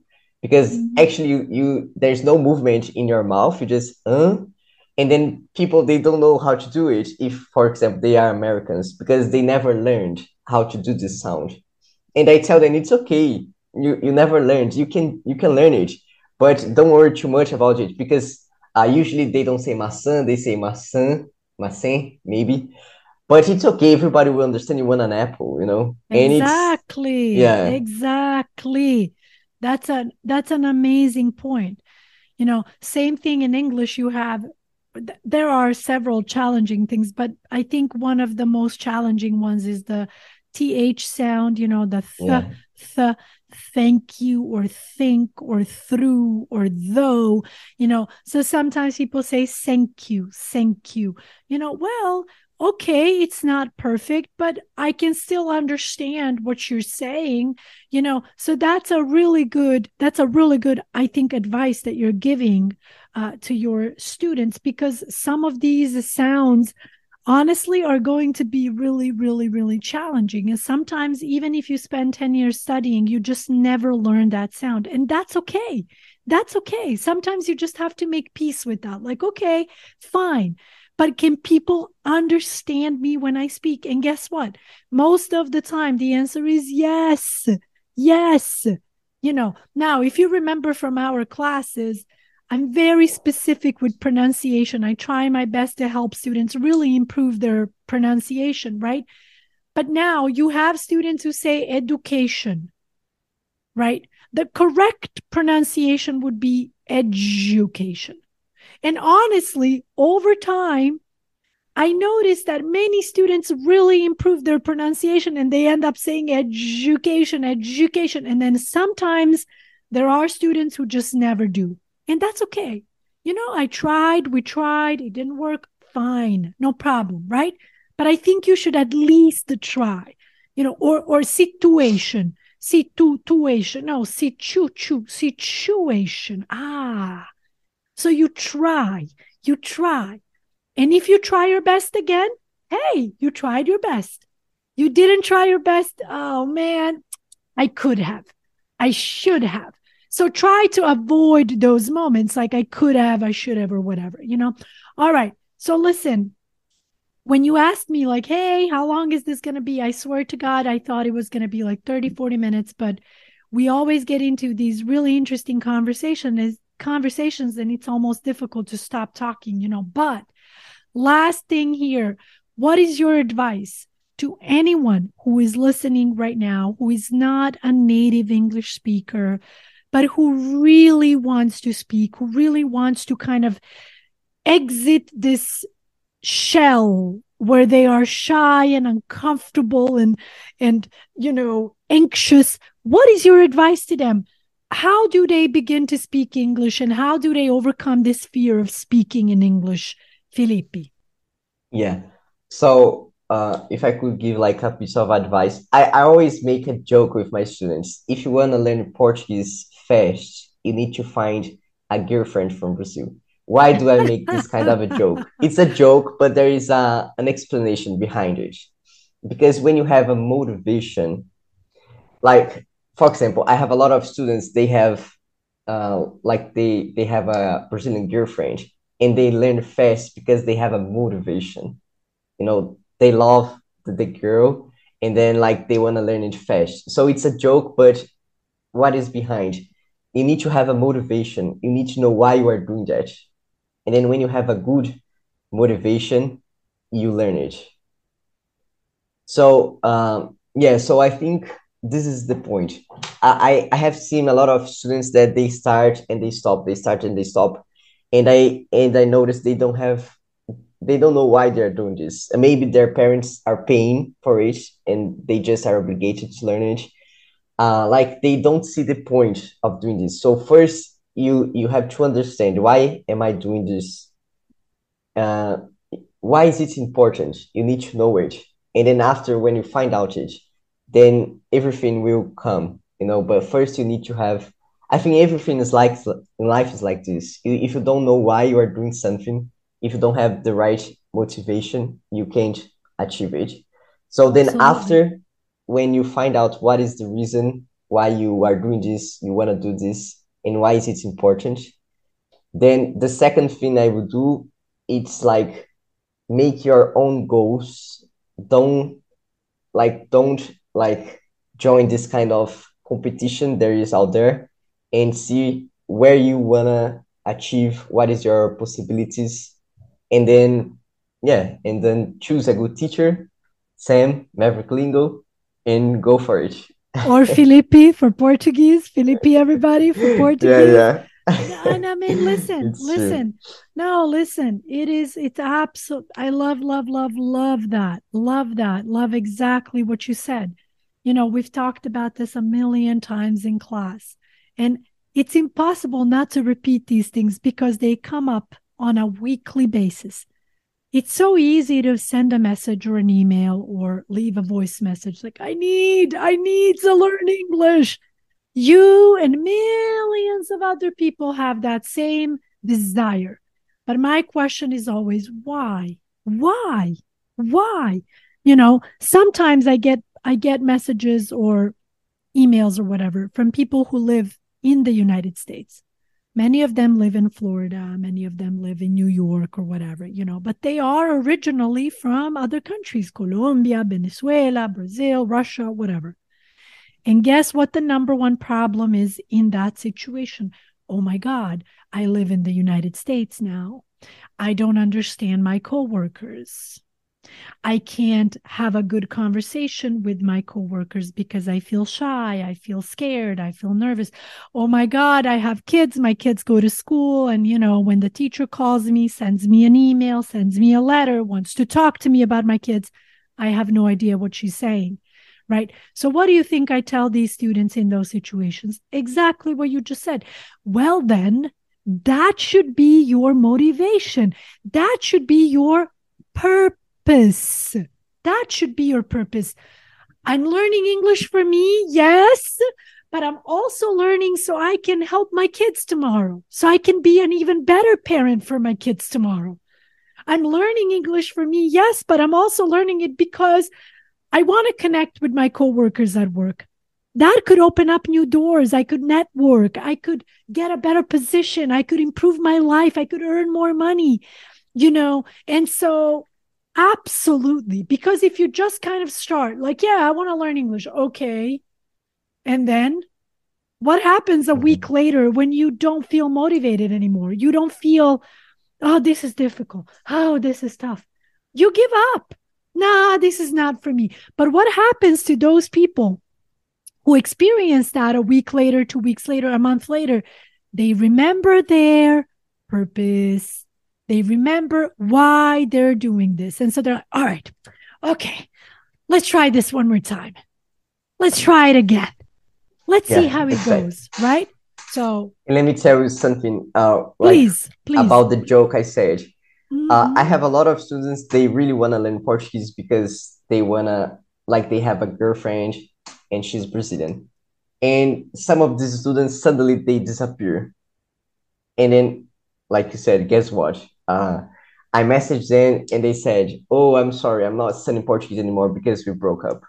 because mm-hmm. actually you, you there's no movement in your mouth you just uh and then people they don't know how to do it if for example they are americans because they never learned how to do this sound. And i tell them it's okay. You you never learned. You can you can learn it but don't worry too much about it because uh, usually they don't say maçã they say maçã maçã maybe but it's okay everybody will understand you want an apple you know? And exactly yeah. exactly. That's a that's an amazing point. You know same thing in english you have there are several challenging things but i think one of the most challenging ones is the th sound you know the th yeah. th thank you or think or through or though you know? So sometimes people say thank you thank you. You know well okay, it's not perfect, but I can still understand what you're saying, you know. So that's a really good, that's a really good, I think, advice that you're giving uh, to your students because some of these sounds honestly are going to be really, really, really challenging. And sometimes, even if you spend 10 years studying, you just never learn that sound. And that's okay. That's okay. Sometimes you just have to make peace with that. Like, okay, fine but can people understand me when I speak? And guess what? Most of the time, the answer is yes. Yes. You know, now, if you remember from our classes, I'm very specific with pronunciation. I try my best to help students really improve their pronunciation, right? But now you have students who say education, right? The correct pronunciation would be education. And honestly, over time, I noticed that many students really improve their pronunciation and they end up saying education, education. And then sometimes there are students who just never do. And that's okay. You know, I tried, we tried, it didn't work. Fine, no problem, right? But I think you should at least try, you know, or or situation situation. No, situ, situation. Ah. So you try, you try. And if you try your best again, hey, you tried your best. You didn't try your best. Oh man, I could have. I should have. So try to avoid those moments like I could have, I should have, or whatever, you know? All right. So listen, when you asked me, like, hey, how long is this going to be? I swear to God, I thought it was going to be like 30, 40 minutes, but we always get into these really interesting conversations conversations and it's almost difficult to stop talking you know. But last thing here what is your advice to anyone who is listening right now who is not a native english speaker but who really wants to speak who really wants to kind of exit this shell where they are shy and uncomfortable and and you know anxious? What is your advice to them how do they begin to speak english and how do they overcome this fear of speaking in english Felipe? yeah so uh, if i could give like a piece of advice I, I always make a joke with my students if you want to learn portuguese fast you need to find a girlfriend from brazil why do I make this kind of a joke? It's a joke, but there is a, an explanation behind it. Because when you have a motivation, like for example, I have a lot of students, they have uh, like they they have a Brazilian girlfriend and they learn fast because they have a motivation. You know, they love the, the girl and then like they want to learn it fast. So it's a joke, but what is behind? You need to have a motivation. You need to know why you are doing that and then when you have a good motivation you learn it so um, yeah so i think this is the point. I, I have seen a lot of students that they start and they stop they start and they stop. And i and i notice they don't have they don't know why they're doing this. Maybe their parents are paying for it and they just are obligated to learn it. Uh, like they don't see the point of doing this. So first you you have to understand why am I doing this? Uh, why is it important? You need to know it, and then after when you find out it, then everything will come. You know, but first you need to have. I think everything is like in life is like this. If you don't know why you are doing something, if you don't have the right motivation, you can't achieve it. So then Absolutely. after when you find out what is the reason why you are doing this, you want to do this, and why is it important then the second thing i would do it's like make your own goals don't like don't like join this kind of competition there is out there and see where you wanna achieve what is your possibilities and then yeah and then choose a good teacher sam maverick lingo and go for it or Felipe for Portuguese. Felipe, everybody for Portuguese. Yeah, yeah. and I mean, listen, it's listen. True. No, listen. It is. It's absolute. I love, love, love, love that. Love that. Love exactly what you said. You know, we've talked about this a million times in class, and it's impossible not to repeat these things because they come up on a weekly basis. It's so easy to send a message or an email or leave a voice message like i need i need to learn english. You and millions of other people have that same desire. But my question is always why? Why? Why? You know sometimes i get i get messages or emails or whatever from people who live in the united states Many of them live in Florida, many of them live in New York or whatever, you know, but they are originally from other countries Colombia, Venezuela, Brazil, Russia, whatever. And guess what the number one problem is in that situation? Oh my God, I live in the United States now. I don't understand my coworkers. I can't have a good conversation with my coworkers because I feel shy, I feel scared, I feel nervous. Oh my God, I have kids. My kids go to school. And, you know, when the teacher calls me, sends me an email, sends me a letter, wants to talk to me about my kids, I have no idea what she's saying. Right. So, what do you think I tell these students in those situations? Exactly what you just said. Well, then, that should be your motivation. That should be your purpose purpose. That should be your purpose. I'm learning English for me, yes, but I'm also learning so I can help my kids tomorrow, so I can be an even better parent for my kids tomorrow. I'm learning English for me, yes, but I'm also learning it because I want to connect with my coworkers at work. That could open up new doors. I could network. I could get a better position. I could improve my life. I could earn more money, you know? And so Absolutely. Because if you just kind of start, like, yeah, I want to learn English. Okay. And then what happens a mm-hmm. week later when you don't feel motivated anymore? You don't feel, oh, this is difficult. Oh, this is tough. You give up. Nah, this is not for me. But what happens to those people who experience that a week later, two weeks later, a month later? They remember their purpose, they remember why they're doing this. And so they're like, all right, okay, let's try this one more time. Let's try it again. Let's yeah, see how it goes, right? So let me tell you something uh, like please, please. about the joke I said. Mm-hmm. Uh, I have a lot of students, they really want to learn Portuguese because they want to, like, they have a girlfriend and she's Brazilian. And some of these students suddenly they disappear. And then, like you said, guess what? Uh, I messaged them and they said, "Oh, I'm sorry, I'm not studying Portuguese anymore because we broke up."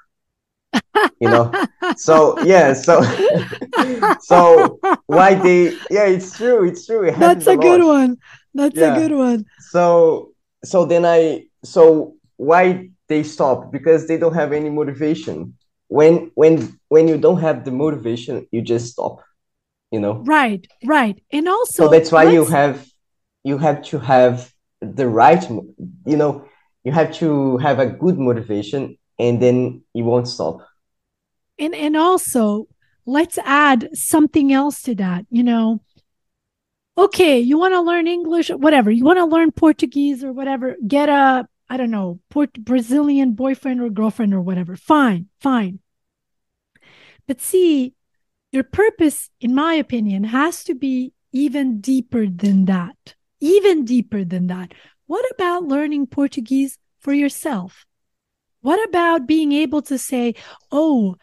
you know, so yeah, so so why they? Yeah, it's true, it's true. It That's a, a good one. That's yeah. a good one. So so then I so why they stop because they don't have any motivation. When when when you don't have the motivation, you just stop. You know. Right, right, and also so that's why you have you have to have the right you know you have to have a good motivation and then you won't stop. And and also let's add something else to that you know. Okay you want to learn english whatever. You want to learn portuguese or whatever get a i don't know Port- brazilian boyfriend or girlfriend or whatever. Fine fine. But see your purpose in my opinion has to be even deeper than that even deeper than that. What about learning Portuguese for yourself? What about being able to say, oh,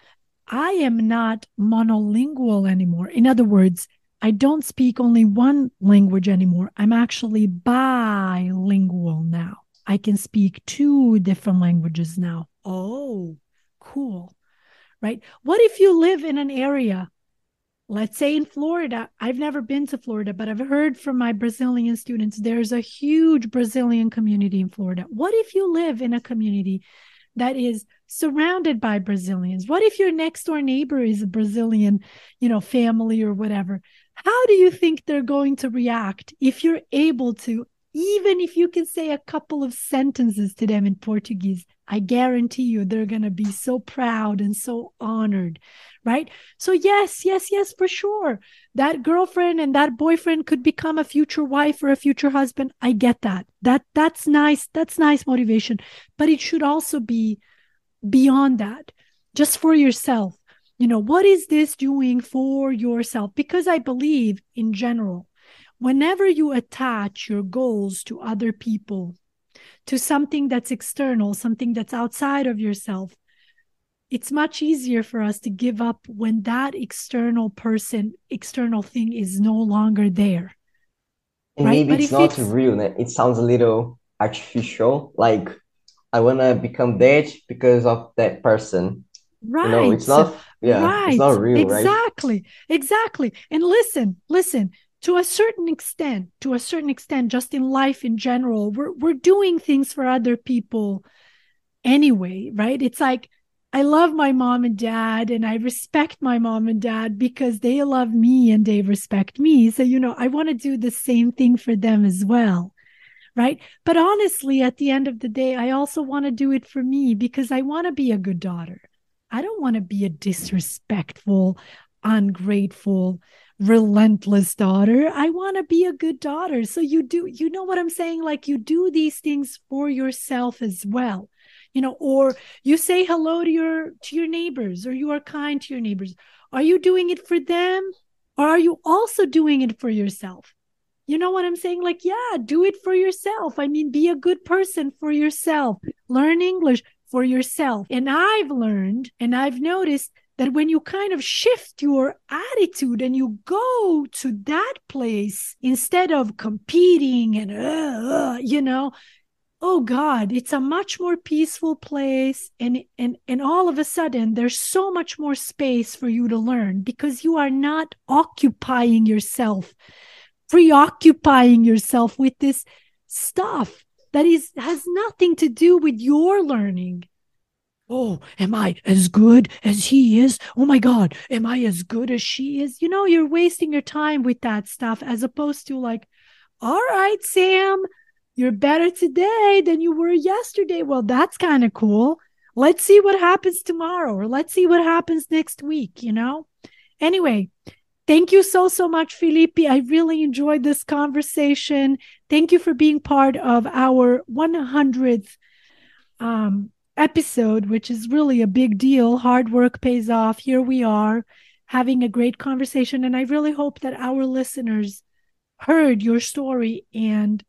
I am not monolingual anymore? In other words, I don't speak only one language anymore. I'm actually bilingual now. I can speak two different languages now. Oh, cool. Right? What if you live in an area let's say in Florida, I've never been to Florida, but I've heard from my Brazilian students there's a huge Brazilian community in Florida. What if you live in a community that is surrounded by Brazilians? What if your next door neighbor is a Brazilian, you know, family or whatever? How do you think they're going to react if you're able to even if you can say a couple of sentences to them in Portuguese, I guarantee you they're going to be so proud and so honored, right? So, yes, yes, yes, for sure. That girlfriend and that boyfriend could become a future wife or a future husband. I get that. That that's nice. That's nice motivation, but it should also be beyond that, just for yourself. You know, what is this doing for yourself? Because I believe in general, whenever you attach your goals to other people, to something that's external, something that's outside of yourself, it's much easier for us to give up when that external person, external thing is no longer there. And right? maybe but it's not it's... real. Eh? It sounds a little artificial. Like I want to become that because of that person. Right. You know, it's not. Yeah, right. it's not real. Exactly. Right? Exactly. And listen, listen to a certain extent, to a certain extent, just in life in general, we're we're doing things for other people anyway, right? It's like I love my mom and dad and I respect my mom and dad because they love me and they respect me. So, you know, I want to do the same thing for them as well. Right. But honestly, at the end of the day, I also want to do it for me because I want to be a good daughter. I don't want to be a disrespectful, ungrateful, relentless daughter. I want to be a good daughter. So you do, you know what I'm saying? Like you do these things for yourself as well. You know, or you say hello to your to your neighbors or you are kind to your neighbors. Are you doing it for them or are you also doing it for yourself? You know what I'm saying? Like, yeah, do it for yourself. I mean, be a good person for yourself. Learn English for yourself. And I've learned and I've noticed that when you kind of shift your attitude and you go to that place instead of competing and, uh, uh, you know, oh god it's a much more peaceful place and and and all of a sudden there's so much more space for you to learn because you are not occupying yourself preoccupying yourself with this stuff that is has nothing to do with your learning. Oh am i as good as he is? Oh my god am i as good as she is? You know you're wasting your time with that stuff as opposed to like all right sam you're better today than you were yesterday. Well, that's kind of cool. Let's see what happens tomorrow or let's see what happens next week, you know? Anyway, thank you so, so much, Felipe. I really enjoyed this conversation. Thank you for being part of our 100th um, episode, which is really a big deal. Hard work pays off. Here we are having a great conversation. And I really hope that our listeners heard your story and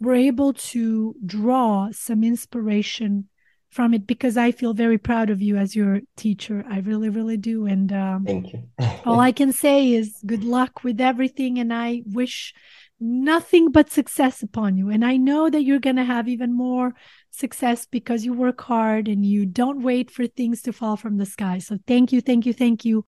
were able to draw some inspiration from it because I feel very proud of you as your teacher. I really, really do. And um, thank you. all I can say is good luck with everything. And I wish nothing but success upon you. And I know that you're going to have even more success because you work hard and you don't wait for things to fall from the sky. So thank you, thank you, thank you